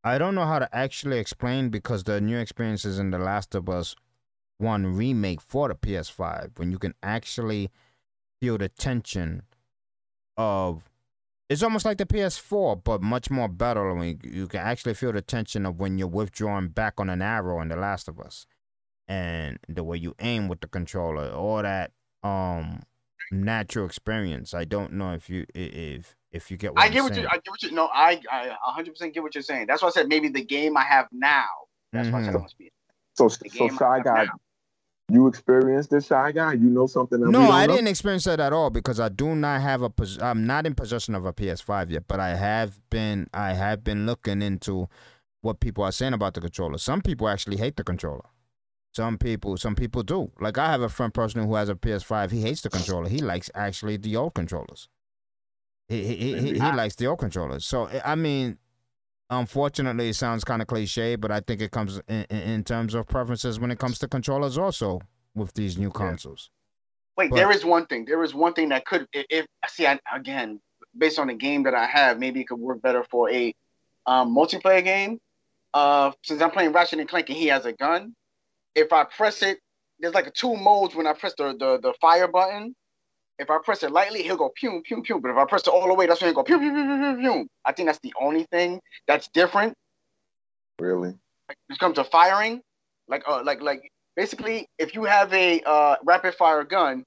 I don't know how to actually explain because the new experiences in The Last of Us one remake for the PS5 when you can actually feel the tension of it's almost like the PS4, but much more better. When you, you can actually feel the tension of when you're withdrawing back on an arrow in The Last of Us, and the way you aim with the controller, all that um natural experience. I don't know if you if if you get what I I'm get what saying. you. I get what you. No, I I 100 percent get what you're saying. That's why I said maybe the game I have now. That's why I said it mm-hmm. must be. So, The so game I shy guy, now. you experienced this shy guy. You know something that we No, don't I know? didn't experience that at all because I do not have a. pos- I'm not in possession of a PS5 yet, but I have been. I have been looking into what people are saying about the controller. Some people actually hate the controller. Some people, some people do. Like I have a friend personally who has a PS5. He hates the controller. He likes actually the old controllers. He he he, likes the old controllers. So I mean, unfortunately, it sounds kind of cliche, but I think it comes in, in, terms of preferences when it comes to controllers also with these new consoles. Wait, But- there is one thing. There is one thing that could, if, if see, I, again, based on the game that I have, maybe it could work better for a um, multiplayer game. Uh, since I'm playing Ratchet and Clank and he has a gun, if I press it, there's like two modes when I press the, the the fire button. If I press it lightly, he'll go pew pew pew. But if I press it all the way, that's when he'll go pew pew pew pew pew. pew. I think that's the only thing that's different Really? like, when it comes to firing, like uh, like like basically, if you have a uh, rapid fire gun,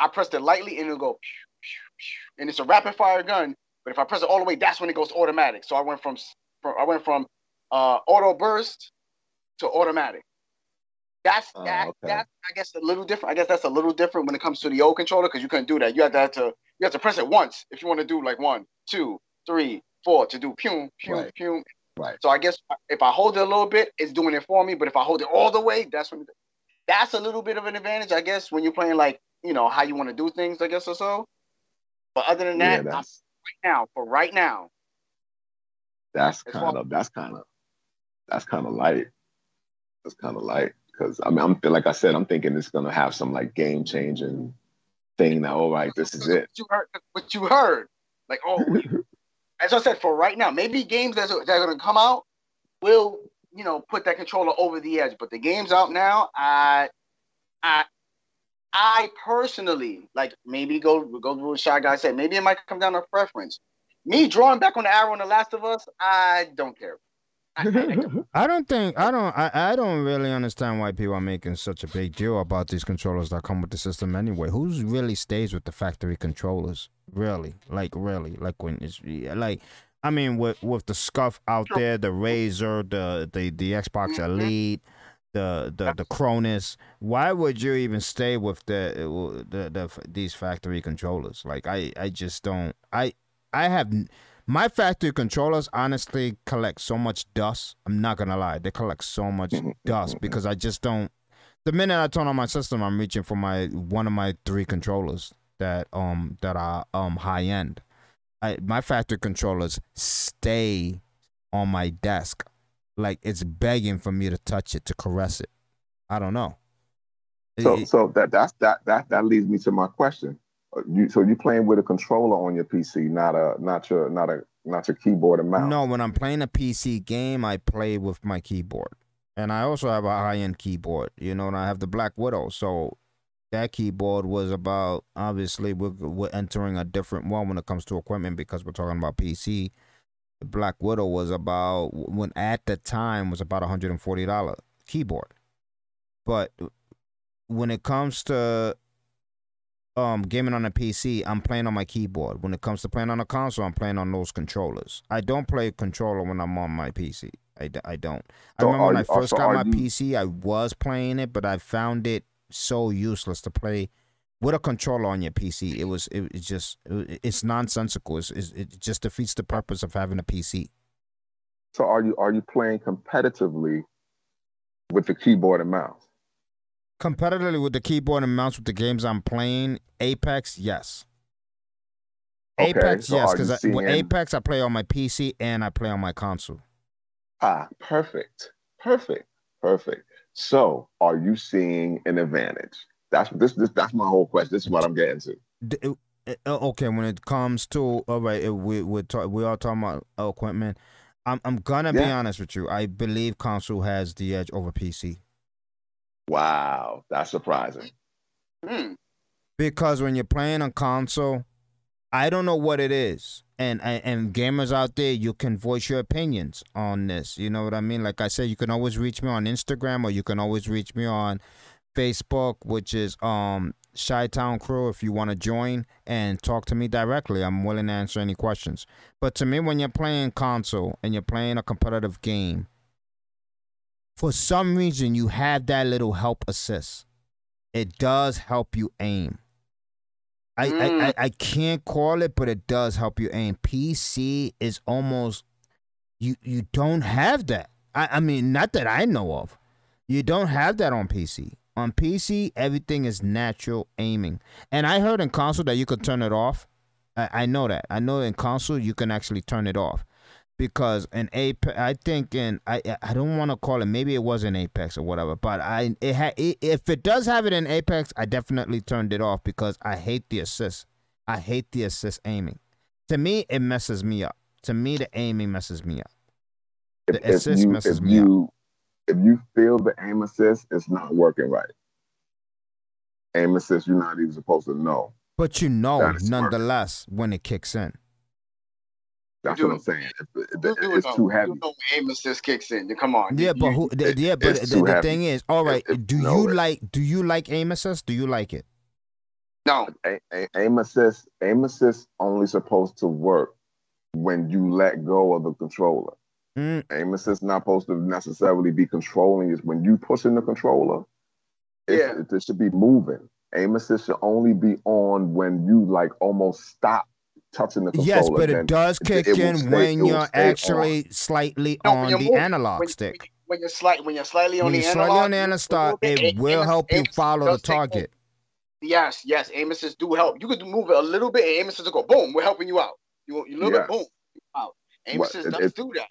I press it lightly and it'll go, pew, pew, pew, and it's a rapid fire gun. But if I press it all the way, that's when it goes automatic. So I went from, from I went from uh, auto burst to automatic. That's Oh, that. okay. That's I guess a little different. I guess that's a little different when it comes to the old controller because you couldn't do that. You have to, have to you have to press it once if you want to do like one, two, three, four to do pew pew Right. pew. Right. So I guess if I hold it a little bit, it's doing it for me. But if I hold it all the way, that's when that's a little bit of an advantage, I guess, when you're playing like you know how you want to do things, I guess or so. But other than Yeah, that, I'm- right now for right now, that's kind of that's kind of that's kind of light. That's kind of light because I mean I'm like I said I'm thinking it's gonna have some like game changing thing that all right this is it. What you heard, what you heard, like oh, as I said, for right now, maybe games that are going to come out will, you know, put that controller over the edge. But the games out now, I, I, I personally like maybe go go to what Shy Guy said. Maybe it might come down to preference. Me drawing back on the arrow in The Last of Us, I don't care. I, I, I don't. Think I don't I, I don't really understand why people are making such a big deal about these controllers that come with the system anyway. Who's really stays with the factory controllers? Really? Like really? Like when it's like I mean with with the SCUF out there, the Razer, the the the Xbox Mhm. Elite, the the the Cronus, why would you even stay with the the, the these factory controllers? Like I I just don't I I have my factory controllers honestly collect so much dust. I'm not gonna lie, they collect so much dust because I just don't. The minute I turn on my system, I'm reaching for my one of my three controllers that um that are um high end. I my factory controllers stay on my desk, like it's begging for me to touch it to caress it. I don't know. So It- so that that's that that that leads me to my question. You so you playing with a controller on your PC, not a not your not a not your keyboard and mouse. No, when I'm playing a PC game, I play with my keyboard. And I also have a high end keyboard, you know, and I have the Black Widow. So that keyboard was about, obviously, we're, we're entering a different one when it comes to equipment because we're talking about PC. The Black Widow was about, when at the time, was about $140 keyboard. But when it comes to um gaming on a PC, I'm playing on my keyboard. When it comes to playing on a console, I'm playing on those controllers. I don't play a controller when I'm on my PC. I, I don't. I So remember when are I first so got my you- PC, I was playing it, but I found it so useless to play with a controller on your PC. It was it, it's just it, it's nonsensical. It's, it's, it just defeats the purpose of having a PC. So are you are you playing competitively with the keyboard and mouse? Competitively with the keyboard and mouse with the games I'm playing, Apex, yes. Okay, Apex, so yes, because with Apex I play on my PC and I play on my console. Ah, perfect, perfect, perfect. So are you seeing an advantage? That's this this that's my whole question. This is what I'm getting to. Uh, uh, okay, when it comes to all right, uh, we we talk, we are talking about equipment. I'm I'm gonna be honest with you. I believe console has the edge over PC Wow, that's surprising. Hmm. because when you're playing on console, I don't know what it is. And, and and gamers out there, you can voice your opinions on this. You know what I mean? Like I said, you can always reach me on Instagram or you can always reach me on Facebook, which is um Chi Town Crew if you want to join and talk to me directly. I'm willing to answer any questions. But to me, when you're playing console and you're playing a competitive game, for some reason you have that little help assist. It does help you aim. I, Mm. I, I, I can't call it, but it does help you aim. PC is almost you you don't have that. I, I mean, not that I know of. You don't have that on PC. On PC, everything is natural aiming. And I heard in console that you could turn it off. I, I know that. I know in console you can actually turn it off. Because an Apex, I think and I I don't want to call it. Maybe it was an Apex or whatever. But I it had if it does have it in Apex, I definitely turned it off because I hate the assist. I hate the assist aiming. To me, it messes me up. To me, the aiming messes me up. The if assist you messes if me up. you if you feel the aim assist, it's not working right. Aim assist, you're not even supposed to know. But you know, That is smart. nonetheless, when it kicks in. That's You what. I'm saying. If, if, You do it's know- too you heavy. know when aim assist kicks in. Come on. Yeah, You- but who? the- it- yeah, but the, the thing is, all right. It- it- do no, you it- like? Do you like aim assist? Do you like it? No. A- a- aim assist, aim assist only supposed to work when you let go of the controller. Mm, Aim assist not supposed to necessarily be controlling. Is when you pushing the controller, it, Yeah. it, it should be moving. Aim assist should only be on when you like almost stop touching the controller. yes, but it does kick it will in stay- when you're stay on. actually slightly No, on the moving- analog when, stick. When you're slight, when you're slightly on When the you're analog, slightly on the analog a start, it will aim- help you follow the does take over. target. Yes, yes, aim assist do help. You could move it a little bit, and aim assist will go boom. We're helping you out. You, you a little Yeah. bit boom out. Aim What, assist it- does it- do that.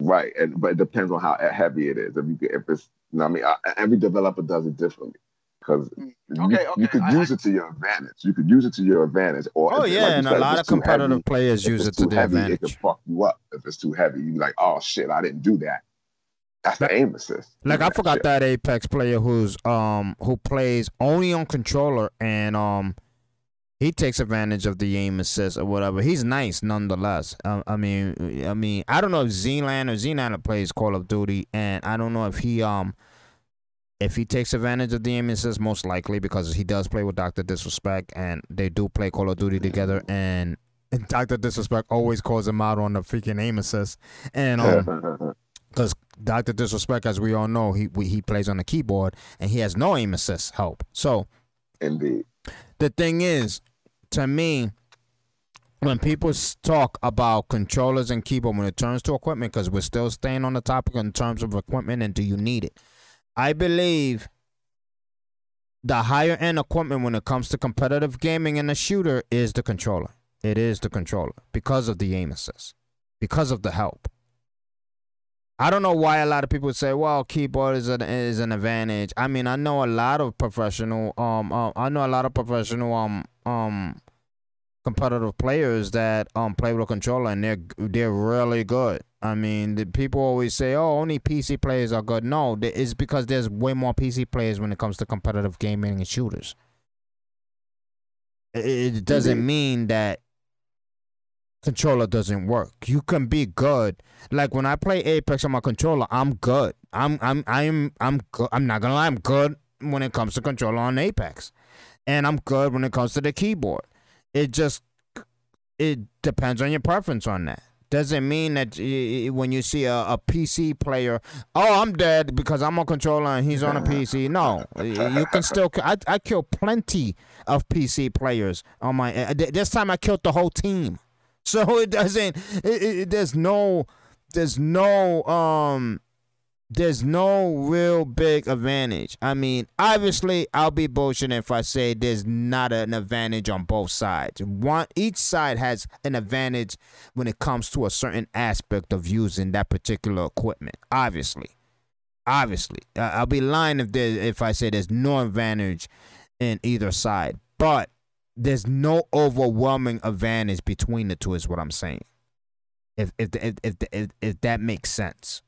Right, and but it depends on how heavy it is. If you if it's, you know what I mean, I, every developer does it differently because Mm. you, Okay, you could I- use it to your advantage. You could use it to your advantage, or Oh yeah, like and a said, if lot of competitive heavy, players use it to their heavy, it advantage. could fuck you up. If it's too heavy, you be like, oh shit, I didn't do that. That's Like- the aim assist. Like I That forgot shit. that Apex player who's um who plays only on controller and um he takes advantage of the aim assist or whatever. He's nice nonetheless. Um, I mean, I mean, I don't know if ZLaner or ZLaner plays Call of Duty, and I don't know if he um if he takes advantage of the aim assist. Most likely because he does play with Doctor Disrespect, and they do play Call of Duty together. And Doctor Disrespect always calls him out on the freaking aim assist, and um. because Doctor Disrespect, as we all know, he we, he plays on the keyboard and he has no aim assist help. So Indeed. the thing is, to me, when people talk about controllers and keyboard when it turns to equipment, because we're still staying on the topic in terms of equipment and do you need it? I believe the higher end equipment when it comes to competitive gaming and a shooter is the controller. It is the controller because of the aim assist, because of the help. I don't know why a lot of people say, "Well, keyboard is an is an advantage." I mean, I know a lot of professional um, uh, I know a lot of professional um um competitive players that um play with a controller and they're they're really good. I mean, the people always say, "Oh, only PC players are good." No, it's because there's way more PC players when it comes to competitive gaming and shooters. It, doesn't mean that controller doesn't work. You can be good. Like when I play Apex on my controller, I'm good. I'm I'm I'm I'm good. I'm not gonna lie, I'm good when it comes to controller on Apex, and I'm good when it comes to the keyboard. It just it depends on your preference on that. Doesn't mean that when you see a, a PC player, oh, I'm dead because I'm on controller and he's on a PC. No, you can still. I I kill plenty of PC players on my. uh, This time I killed the whole team. So it doesn't. It, it, there's no. There's no. Um. There's no real big advantage. I mean, obviously, I'll be bullshitting if I say there's not an advantage on both sides. One, each side has an advantage when it comes to a certain aspect of using that particular equipment. Obviously, obviously, I'll be lying if there if I say there's no advantage in either side. But there's no overwhelming advantage between the two. Is what I'm saying. If if if if if, if that makes sense.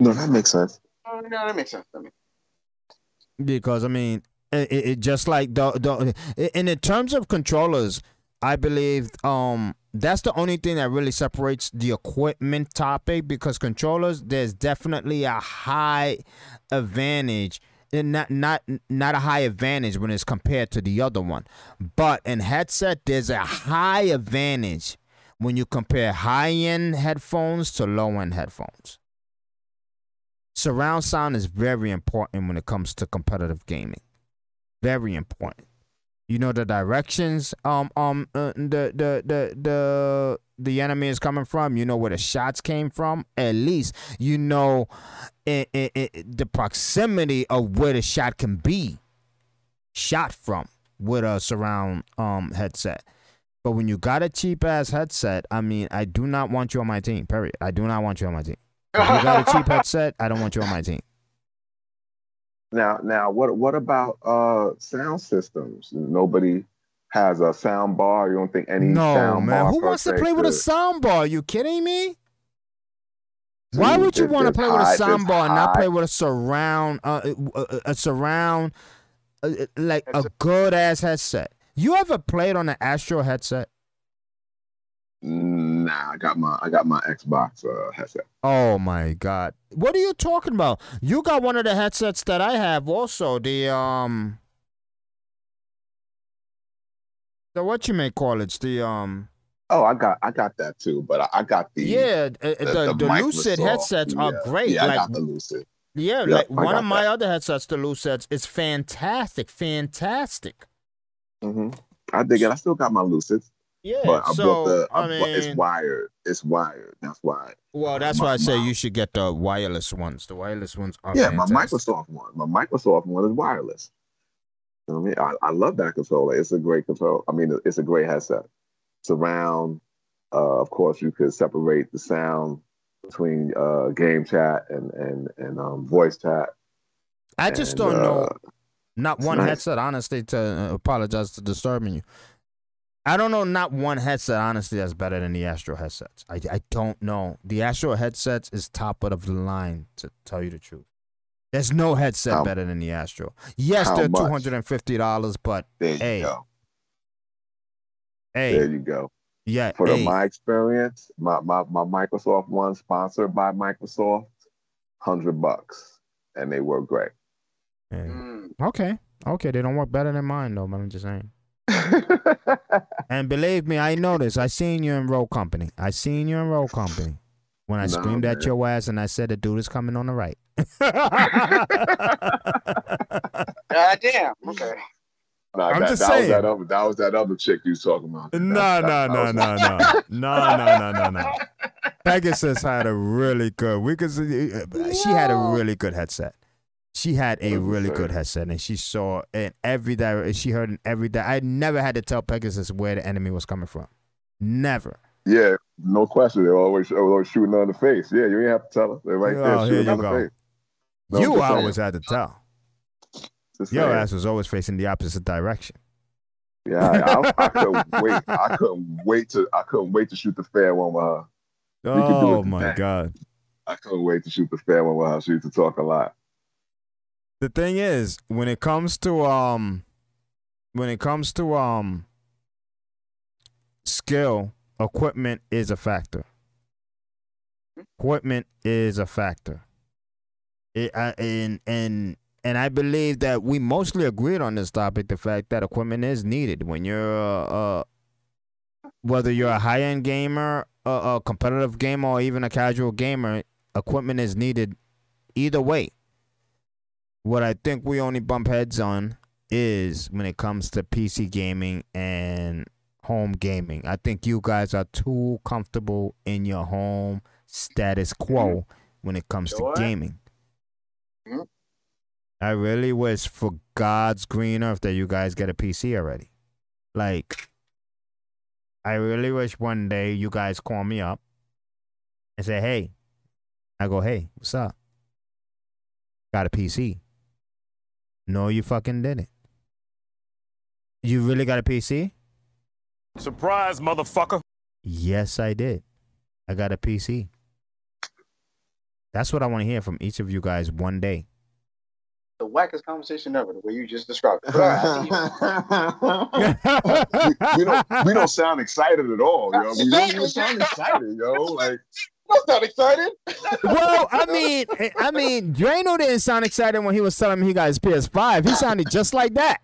No, that makes sense. Oh, no, that makes sense. I mean, Because I mean, It, it, just like the the and in terms of controllers, I believe um that's the only thing that really separates the equipment topic because controllers there's definitely a high advantage and not not not a high advantage when it's compared to the other one but in headset there's a high advantage when you compare high-end headphones to low-end headphones surround sound is very important when it comes to competitive gaming. Very important. You know the directions um um uh, the, the the the the enemy is coming from? You know where the shots came from? At least you know it, it, it, the proximity of where the shot can be shot from with a surround um headset. But when you got a cheap ass headset i mean i do not want you on my team period. I do not want you on my team if you got a cheap headset i don't want you on my team now, now, what what about uh sound systems? Nobody has a sound bar. You don't think any no sound man? bar Who wants to play with a sound bar? Are you kidding me? Why would you want to play with a sound bar and not play with a surround, uh, a, a, a surround, uh, uh, like a good ass headset? You ever played on an Astro headset? Nah, I got my I got my Xbox uh, headset. Oh my god! What are you talking about? You got one of the headsets that I have, also the um, the what you may call it, the um, Oh, I got I got that too, but I, I got the yeah, uh, the, the, Lucid Microsoft. headsets are Yeah. great. Yeah, I like got the Lucid. Yeah, Yeah, like one of my that. other headsets, the Lucids, is fantastic, fantastic. hmm I dig it. I still got my Lucids, Yeah, but I so bought the. I I bought- it's wired. It's wired. That's why. well, that's my- why I say my- you should get the wireless ones. The wireless ones are yeah, my. Microsoft one. My Microsoft one is wireless. You know I mean? I, I love that controller. It's a great control. I mean, it's a great headset. Surround. Uh, of course, you could separate the sound between uh, game chat and and and um, voice chat. I just And, don't know. uh, Not one nice. headset, honestly. To uh, apologize to disturbing you. I don't know. Not one headset, honestly, that's better than the Astro headsets. I, I don't know. The Astro headsets is top of the line. To tell you the truth, there's no headset How- better than the Astro. Yes, they're much? two hundred and fifty dollars, but There you Hey, go. hey, There you go. yeah, For hey, my experience, my, my, my Microsoft one sponsored by Microsoft, hundred bucks, and they work great. hey. Mm. Okay. Okay. They don't work better than mine though, but I'm just saying. And believe me, I know this. I seen you in Rogue Company. I seen you in Rogue Company. When I Nah, screamed at your ass and I said the dude is coming on the right. God damn. Okay. Nah, I'm that, just that saying. Was that, other, that was that other chick you was talking about. no, no, no, no, no, no, no, no, no, no. Pegasus had a really good. We could. see- She had a really good headset. She had a really good headset, and she saw in every direction She heard in every. Di- I never had to tell Pegasus where the enemy was coming from. Never. Yeah, no question. They're always, always shooting on the face. Yeah, you ain't have to tell her. They're right Oh, there here shooting you on the face. No, you always had to tell. Just Your saying. ass was always facing the opposite direction. Yeah, I, I, I couldn't wait. I couldn't wait to. I couldn't wait to shoot the fair one with her. Oh my today. god. I couldn't wait to shoot the fair one with her. She used to talk a lot. The thing is, when it comes to um when it comes to um skill, equipment is a factor. Equipment is a factor. It, I, and and and I believe that we mostly agreed on this topic. The fact that equipment is needed when you're uh, uh whether you're a high end gamer, a, a competitive gamer, or even a casual gamer, equipment is needed either way. What I think we only bump heads on is when it comes to PC gaming and home gaming. I think you guys are too comfortable in your home status quo when it comes Sure. to gaming. Mhm. I really wish for God's green earth that you guys get a PC already. Like, I really wish one day you guys call me up and say, hey, I go, hey, what's up? Got a PC. No, you fucking didn't. You really got a PC? Surprise, motherfucker. Yes, I did. I got a PC. That's what I want to hear from each of you guys one day. the wackest conversation ever, the way you just described it. But all right, I see you. we, we don't we don't sound excited at all, yo. We don't even sound excited, yo. Like I'm not excited. well, I mean, I mean, Drano didn't sound excited when he was telling me he got his PS5. He sounded just like that.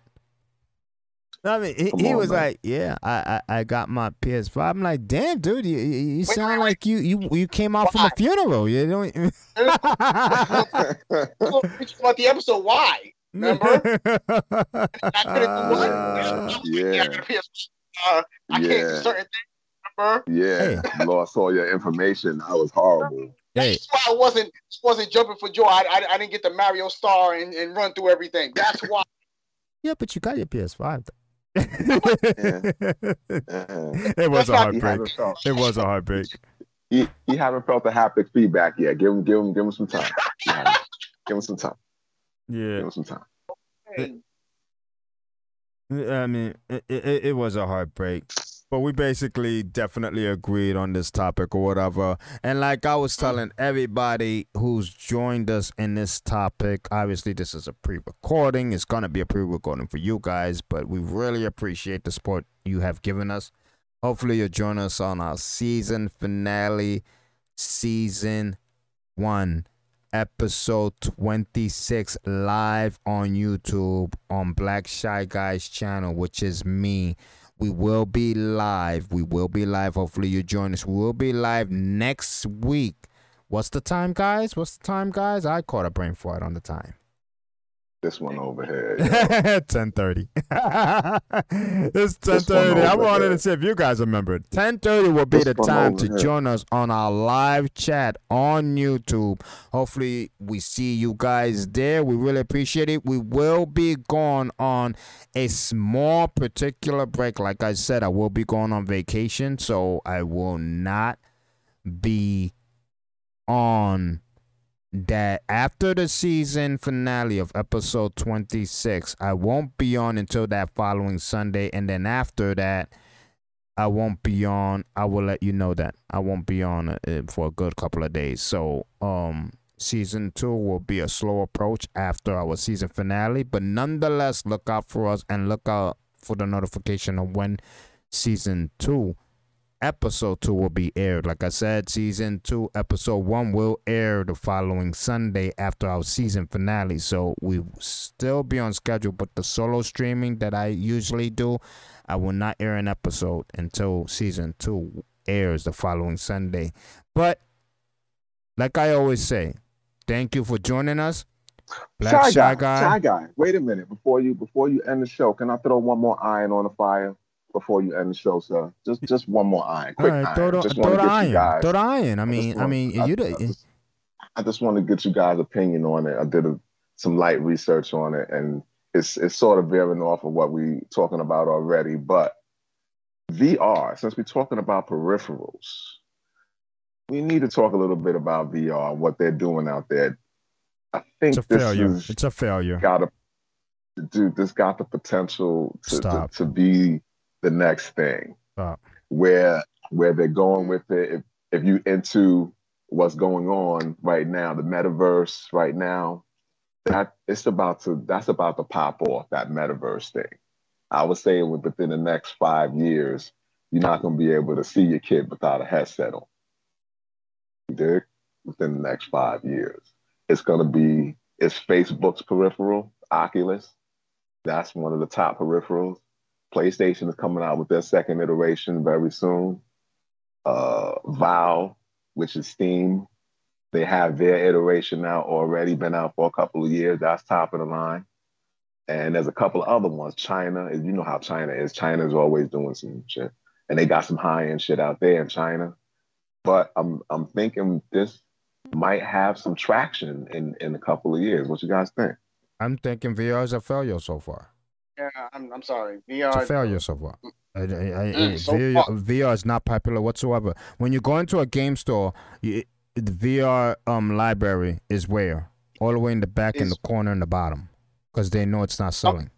I mean, he, he on, was man. like, "Yeah, I, I I got my PS5." I'm like, "Damn, dude, you you you sound wait, like you you you came out from a funeral. You don't." About the episode. Why? Remember? I couldn't do what? Uh, Yeah, yeah. I got a PS. Uh, I can't do certain things. Remember? yeah, you lost all your information. I was horrible. hey, That's why I wasn't wasn't jumping for joy. I, I, I didn't get the Mario Star and, and run through everything. That's why. yeah, but you got your PS5. though. Yeah. it was That's a heartbreak. It was a heartbreak. he, he haven't felt the haptic feedback yet. Give him give him give him some time. Give him some time. Yeah, give him some time. Hey, I mean, it, it, it was a heartbreak. But we basically definitely agreed on this topic or whatever. And like I was telling everybody who's joined us in this topic, obviously this is a pre-recording. It's gonna be a pre-recording for you guys, but we really appreciate the support you have given us. Hopefully you'll join us on our season finale, season one episode 26 live on YouTube on Black Shy Guys channel, which is me. We will be live. We will be live. Hopefully you join us. We will be live next week. What's the time, guys? What's the time, guys? I caught a brain fart on the time. This one over here. 10:30. it's This 10:30. I wanted to see if you guys remembered. 10:30 will be This the time to here. join us on our live chat on YouTube. Hopefully, we see you guys there. We really appreciate it. We will be going on a small particular break. Like I said, I will be going on vacation, so I will not be on that after the season finale of episode 26 i won't be on until that following sunday. And then after that i won't be on. I will let you know that i won't be on uh, for a good couple of days. So um season two will be a slow approach after our season finale. But nonetheless look out for us and look out for the notification of when season two episode two will be aired. Like I said, season two, episode one will air the following Sunday after our season finale. So we still be on schedule, but the solo streaming that I usually do, I will not air an episode until season two airs the following Sunday. But like I always say, thank you for joining us. Black Shy, Guy. Shy guy. Wait a minute before you before you end the show. Can I throw one more iron on the fire before you end the show, sir? Just just one more iron. Quick right, iron. throw the, just throw the iron. guys. Throw the iron. I I mean, I want- mean, I- you I the, just, eh. I just want to get you guys' opinion on it. I did a, some light research on it, and it's it's sort of veering off of what we're talking about already. But VR, since we're talking about peripherals, we need to talk a little bit about VR what they're doing out there. I think it's a this failure. is It's a failure. got a dude. This got the potential to, to, to be the next thing. Stop. Where where they're going with it. If if you into what's going on right now, the metaverse right now, that it's about to that's about to pop off that metaverse thing. I would say within the next five years, you're not going to be able to see your kid without a headset on. You dig? Within the next five years, it's going to be it's Facebook's peripheral, Oculus. That's one of the top peripherals. PlayStation is coming out with their second iteration very soon. Uh, Valve, which is Steam, they have their iteration now already been out for a couple of years. That's top of the line. And there's a couple of other ones. China, you know how China is. China is always doing some shit, and they got some high end shit out there in China. But I'm I'm thinking this might have some traction in in a couple of years. What you guys think? I'm thinking VR is a failure so far. Yeah, I'm, I'm sorry. It's VR. a failure so far. I, I, I, Mm, so VR, far. VR is not popular whatsoever. When you go into a game store, you, the VR um library is where all the way in the back, in the corner, in the bottom, because they know it's not selling.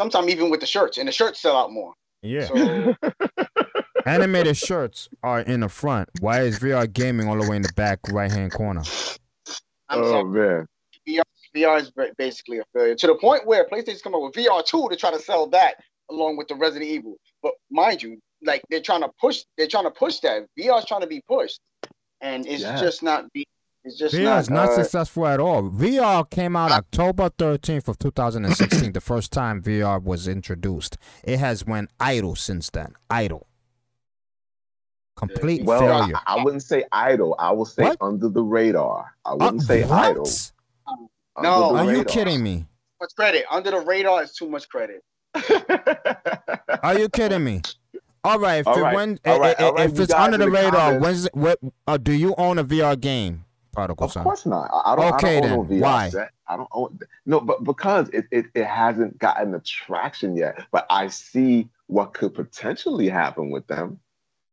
Sometimes even with the shirts, and the shirts sell out more. Yeah, So animated shirts are in the front. Why is VR gaming all the way in the back right hand corner? I'm oh sorry. man, VR is basically a failure to the point where PlayStation's come up with VR two to try to sell that along with the Resident Evil. But mind you, like they're trying to push, they're trying to push that VR is trying to be pushed, and it's Yeah. just not be. It's just VR not. is not uh, successful at all. VR came out October 13th of 2016, the first time VR was introduced. It has went idle since then. Idle. Complete Well, I, failure. I wouldn't say idle. I will say What? under the radar. I wouldn't Uh, say what? idle. No. Are you kidding me? much credit under the radar is too much credit. Are you kidding me? All right, if All it right, went, all right, i- i- all right, if it's under the the radar, comments- when's what? Uh, do you own a VR game, Prodigal Of Son? course not. I I don't. Okay, I don't own then. a VR Why? set. I don't own. No, but because it, it it hasn't gotten the traction yet. But I see what could potentially happen with them.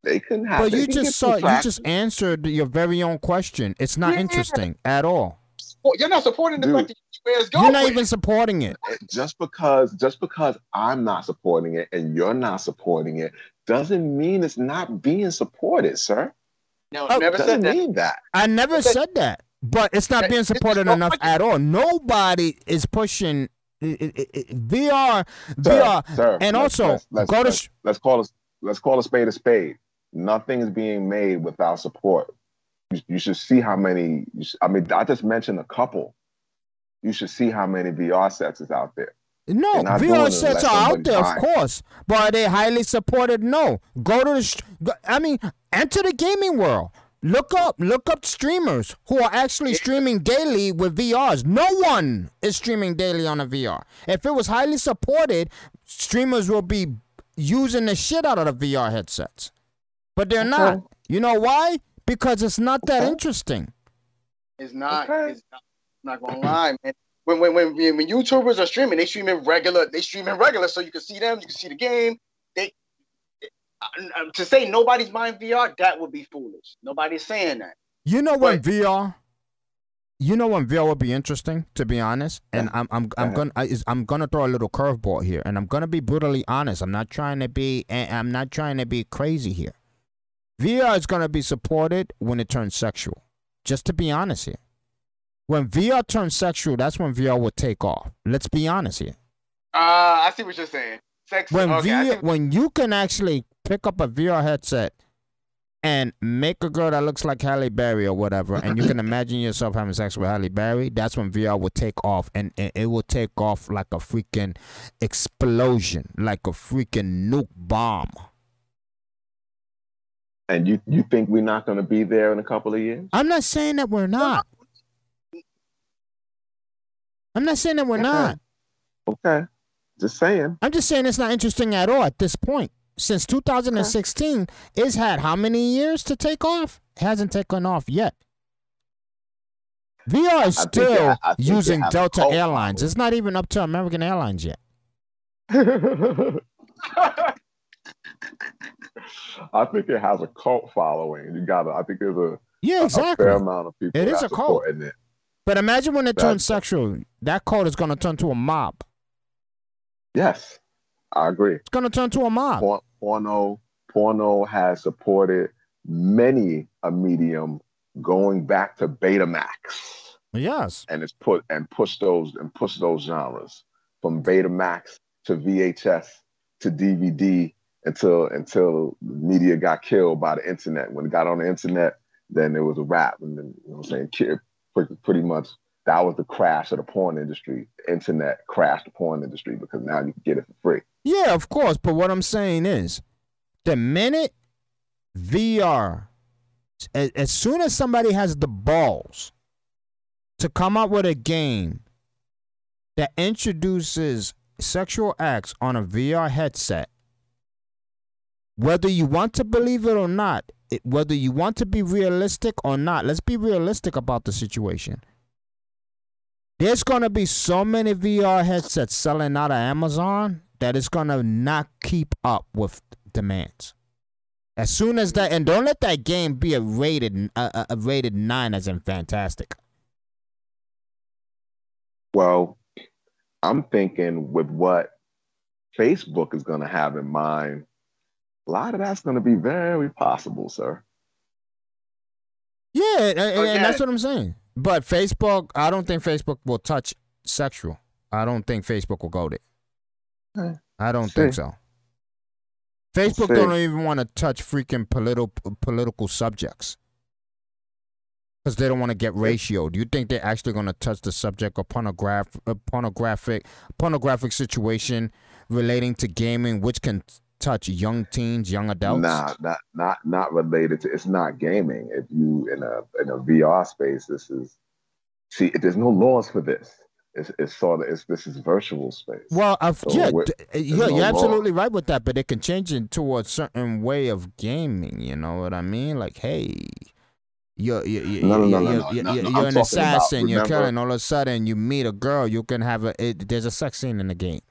They couldn't have. But you just saw, you just answered your very own question. It's not Yeah. interesting at all. Well, you're not supporting the Dude. fact that where it's going. You're not even supporting it. just because just because I'm not supporting it and you're not supporting it doesn't mean it's not being supported, sir. No, Oh, never said that. mean that. I never Okay. said that, but it's not being supported enough question. at all. Nobody is pushing i- i- i- i- VR. Sir, VR, sir, and let's- also let's, let's, go to let's, sh- let's call it let's call a spade a spade. Nothing is being made without support. You, you should see how many. Should, I mean, I just mentioned a couple. You should see how many VR sets is out there. No, They're not doing VR sets are out there, of course, but are they highly supported? No. Go to the. sh- I mean, enter the gaming world. Look up, look up streamers who are actually streaming daily with VRs. No one is streaming daily on a VR. If it was highly supported, streamers will be using the shit out of the VR headsets, but they're not. You know why? Because it's not that Okay. interesting. It's not. Okay. It's not, I'm not gonna lie, man. When, when when when YouTubers are streaming, they streaming regular. They streaming regular, so you can see them. You can see the game. They to say nobody's buying VR, that would be foolish. Nobody's saying that. You know when But- VR, you know when VR would be interesting, to be honest. And I'm I'm I'm ahead. gonna I, I'm gonna throw a little curveball here, and I'm gonna be brutally honest. I'm not trying to be eh, I'm not trying to be crazy here. VR is gonna be supported when it turns sexual. Just to be honest here, when VR turns sexual, that's when VR will take off. Let's be honest here. Uh, I see what you're saying. Sex. When okay, VR, when you can actually pick up a VR headset and make a girl that looks like Halle Berry or whatever, and you can imagine yourself having sex with Halle Berry, that's when VR will take off, and, and it will take off like a freaking explosion, like a freaking nuke bomb. And you you think we're not going to be there in a couple of years? I'm not saying that we're not. I'm not saying that we're Okay. not. Okay, just saying. I'm just saying it's not interesting at all at this point. Since 2016, it's had how many years to take off? It hasn't taken off yet. VR is still it- I using Delta Airlines. It's not even up to American Airlines yet. I think it has a cult following. You got to I think there's a, Yeah, a exactly. fair amount of people It is a cult. it. But imagine when it turns sexual. That cult is going to turn to a mob. Yes, I agree. It's going to turn to a mob. Por- porno porno has supported many a medium going back to Betamax Yes. and it's put and push those and push those genres from Betamax to VHS to DVD until until media got killed by the internet. When it got on the internet, then it was a wrap. And then you know what I'm saying, pretty, pretty much that was the crash of the porn industry. The internet crashed the porn industry because now you can get it for free. Yeah, of course. But what I'm saying is, the minute VR, as soon as somebody has the balls to come up with a game that introduces sexual acts on a VR headset, whether you want to believe it or not, it, whether you want to be realistic or not, let's be realistic about the situation. There's gonna be so many VR headsets selling out of Amazon that it's gonna not keep up with demands. As soon as that, and don't let that game be a rated a, a rated nine as in fantastic. Well, I'm thinking with what Facebook is going to have in mind, a lot of that's going to be very possible, sir. Yeah, and, and- and Okay. that's what I'm saying. But Facebook, I don't think Facebook will touch sexual. I don't think Facebook will go there. Okay. I don't See. think so. Facebook see. don't even want to touch freaking political political subjects because they don't want to get ratioed. Do you think they're actually going to touch the subject of pornograph, uh, pornographic pornographic situation relating to gaming, which can touch young teens, young adults? Nah, not not not related to. It's not gaming. If you in a in a VR space, this is see. There's no laws for this. It's it's sort of it's this is virtual space. Well, I've, So yeah, uh, yeah, no you're law. absolutely right with that, but it can change it to a certain way of gaming. You know what I mean? Like, hey, you're you're you're, No, no, no, you're, you're, you're, no, you're no, I'm an talking about- assassin. you're killing. All of a sudden, you meet a girl. You can have a. It, there's a sex scene in the game.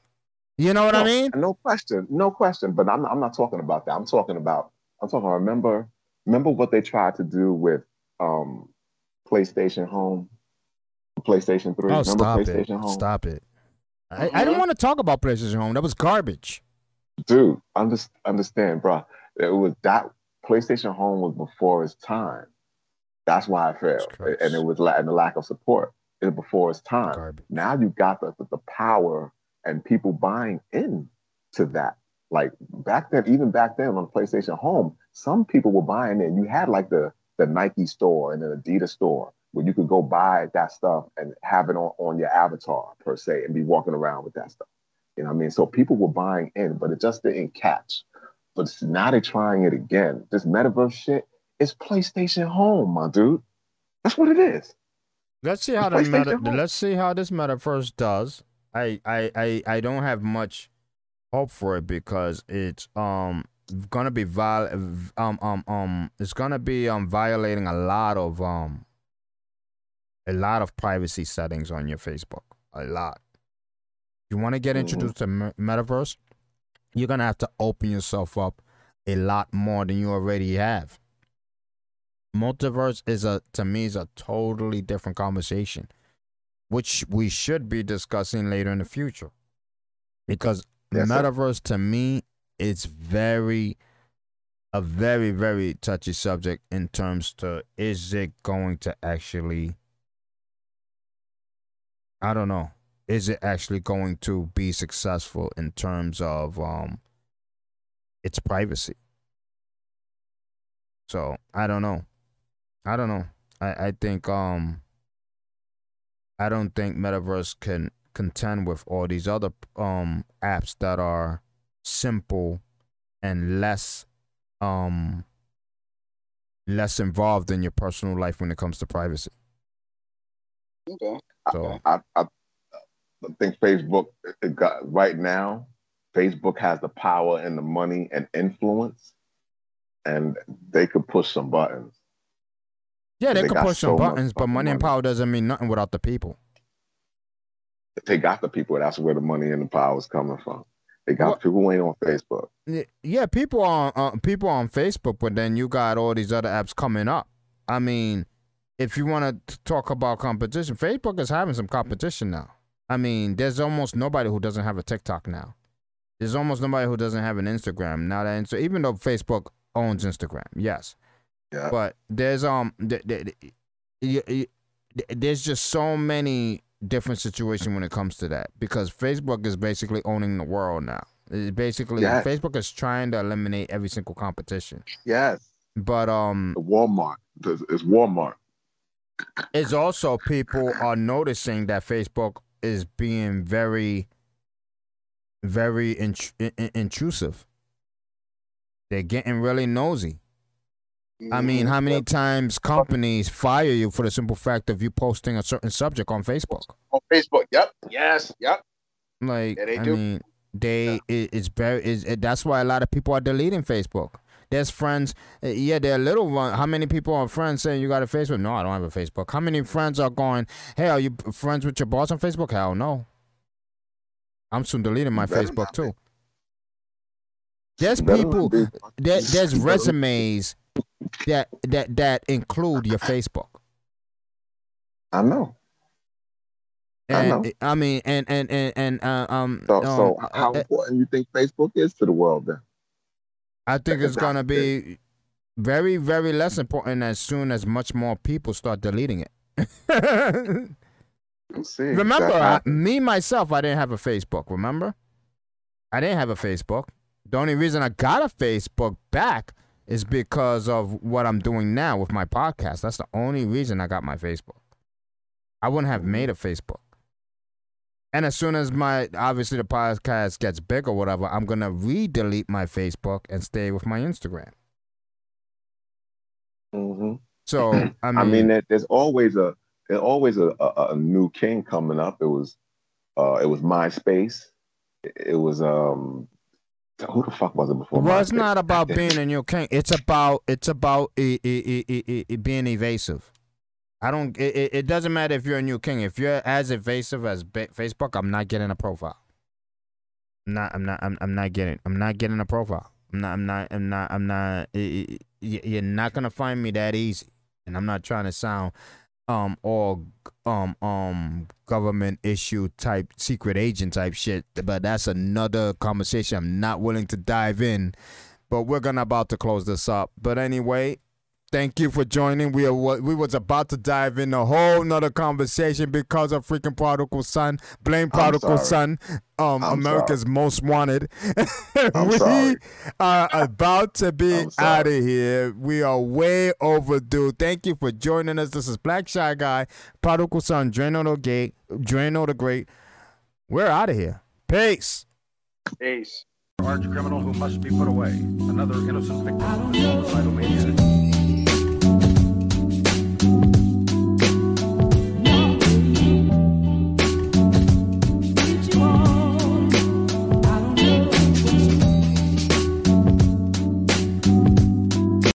You know what I mean? No question, no question. But I'm I'm not talking about that. I'm talking about I'm talking. Remember, remember what they tried to do with um PlayStation Home, PlayStation Three. Oh, remember stop it! Home, Stop it! I, I don't want to talk about PlayStation Home. That was garbage. dude. Under, understand, bro? It was that PlayStation Home was before its time. That's why it failed, and it was la- and the lack of support. It was before its time. Garbage. now you got the, the, the power and people buying in to that. Like back then, even back then on the PlayStation Home, some people were buying in. You had like the the Nike store and an Adidas store where you could go buy that stuff and have it on, on your avatar per se and be walking around with that stuff. You know what I mean? So people were buying in, but it just didn't catch. But now they're trying it again. This metaverse shit is PlayStation Home, my dude. That's what it is. Let's see how the meta, Home. let's see how this metaverse does. I, I I I don't have much hope for it because it's um gonna be viol um um um it's gonna be um violating a lot of um a lot of privacy settings on your Facebook. A lot. You want to get Mhm. introduced to metaverse, you're gonna have to open yourself up a lot more than you already have. Multiverse is a to me is a totally different conversation, which we should be discussing later in the future. Because metaverse to me it's very a very very touchy subject in terms to is it going to actually I don't know. Is it actually going to be successful in terms of um its privacy? So I don't know. I don't know. I, I think um I don't think Metaverse can contend with all these other um apps that are simple and less um less involved in your personal life when it comes to privacy. Okay. So I, I, I think Facebook it got right now. Facebook has the power and the money and influence, and they could push some buttons. Yeah, they, They could push some so much buttons, but fucking money and power doesn't mean nothing without the people. If they got the people, that's where the money and the power is coming from. They got Well- people who ain't on Facebook. Yeah, people on uh, people on Facebook, but then you got all these other apps coming up. I mean, if you want to talk about competition, Facebook is having some competition now. I mean, there's almost nobody who doesn't have a TikTok now. There's almost nobody who doesn't have an Instagram now. That Insta- even though Facebook owns Instagram, yes, Yeah, but there's um th- th- th- there's just so many different situations when it comes to that because Facebook is basically owning the world now. It basically Yes. Facebook is trying to eliminate every single competition. yes. But um Walmart. It's it's Walmart. it's also people are noticing that Facebook is being very very int- in- in- intrusive. They're getting really nosy. I mean, how many times companies fire you for the simple fact of you posting a certain subject on Facebook? on Facebook. Yep. Yes. Yep. Like, Yeah, they I do. mean, they it, it's very is it, that's why a lot of people are deleting Facebook. There's friends, uh, yeah, they're little one. How many people are friends saying you got a Facebook? No, I don't have a Facebook. How many friends are going? Hey, are you friends with your boss on Facebook? Hell no. I'm soon deleting my Better Facebook too. There's people. There, there's resumes that that that include your Facebook. I know. I know. I mean, and and and and uh, um, So, um, so uh, how uh, important you think Facebook is to the world then? I think it's gonna be very, very less important as soon as much more people start deleting it. See. remember, I, me myself, I didn't have a Facebook. Remember, I didn't have a Facebook. The only reason I got a Facebook back is because of what I'm doing now with my podcast. That's the only reason I got my Facebook. I wouldn't have made a Facebook. And as soon as my obviously the podcast gets big or whatever, I'm gonna re-delete my Facebook and stay with my Instagram. Mhm. So I mean, I mean, there, there's always a there's always a, a, a new king coming up. It was uh it was MySpace. It was um who the fuck was it before? well, it's not about being a new king. It's about it's about i i i i i being evasive. I don't. It, it- it doesn't matter if you're a new king. If you're as evasive as Facebook, I'm not getting a profile. I'm not. I'm not. I'm, I'm not getting. I'm not getting a profile. I'm not. I'm not. I'm not. I'm not. You're not gonna find me that easy. And I'm not trying to sound um all um um government issue type secret agent type shit. But that's another conversation. I'm not willing to dive in. But we're gonna about to close this up. But anyway, thank you for joining. We are wa- we was about to dive in a whole nother conversation because of freaking prodigal son. Blame prodigal son. Um, I'm America's most wanted. I'm we sorry. are about to be out of here. We are way overdue. Thank you for joining us. This is Black Shy Guy, prodigal son, Drano the Gate, Drano the Great. We're out of here. Peace. Ace. arch criminal who must be put away. Another innocent victim of a homicidal maniac.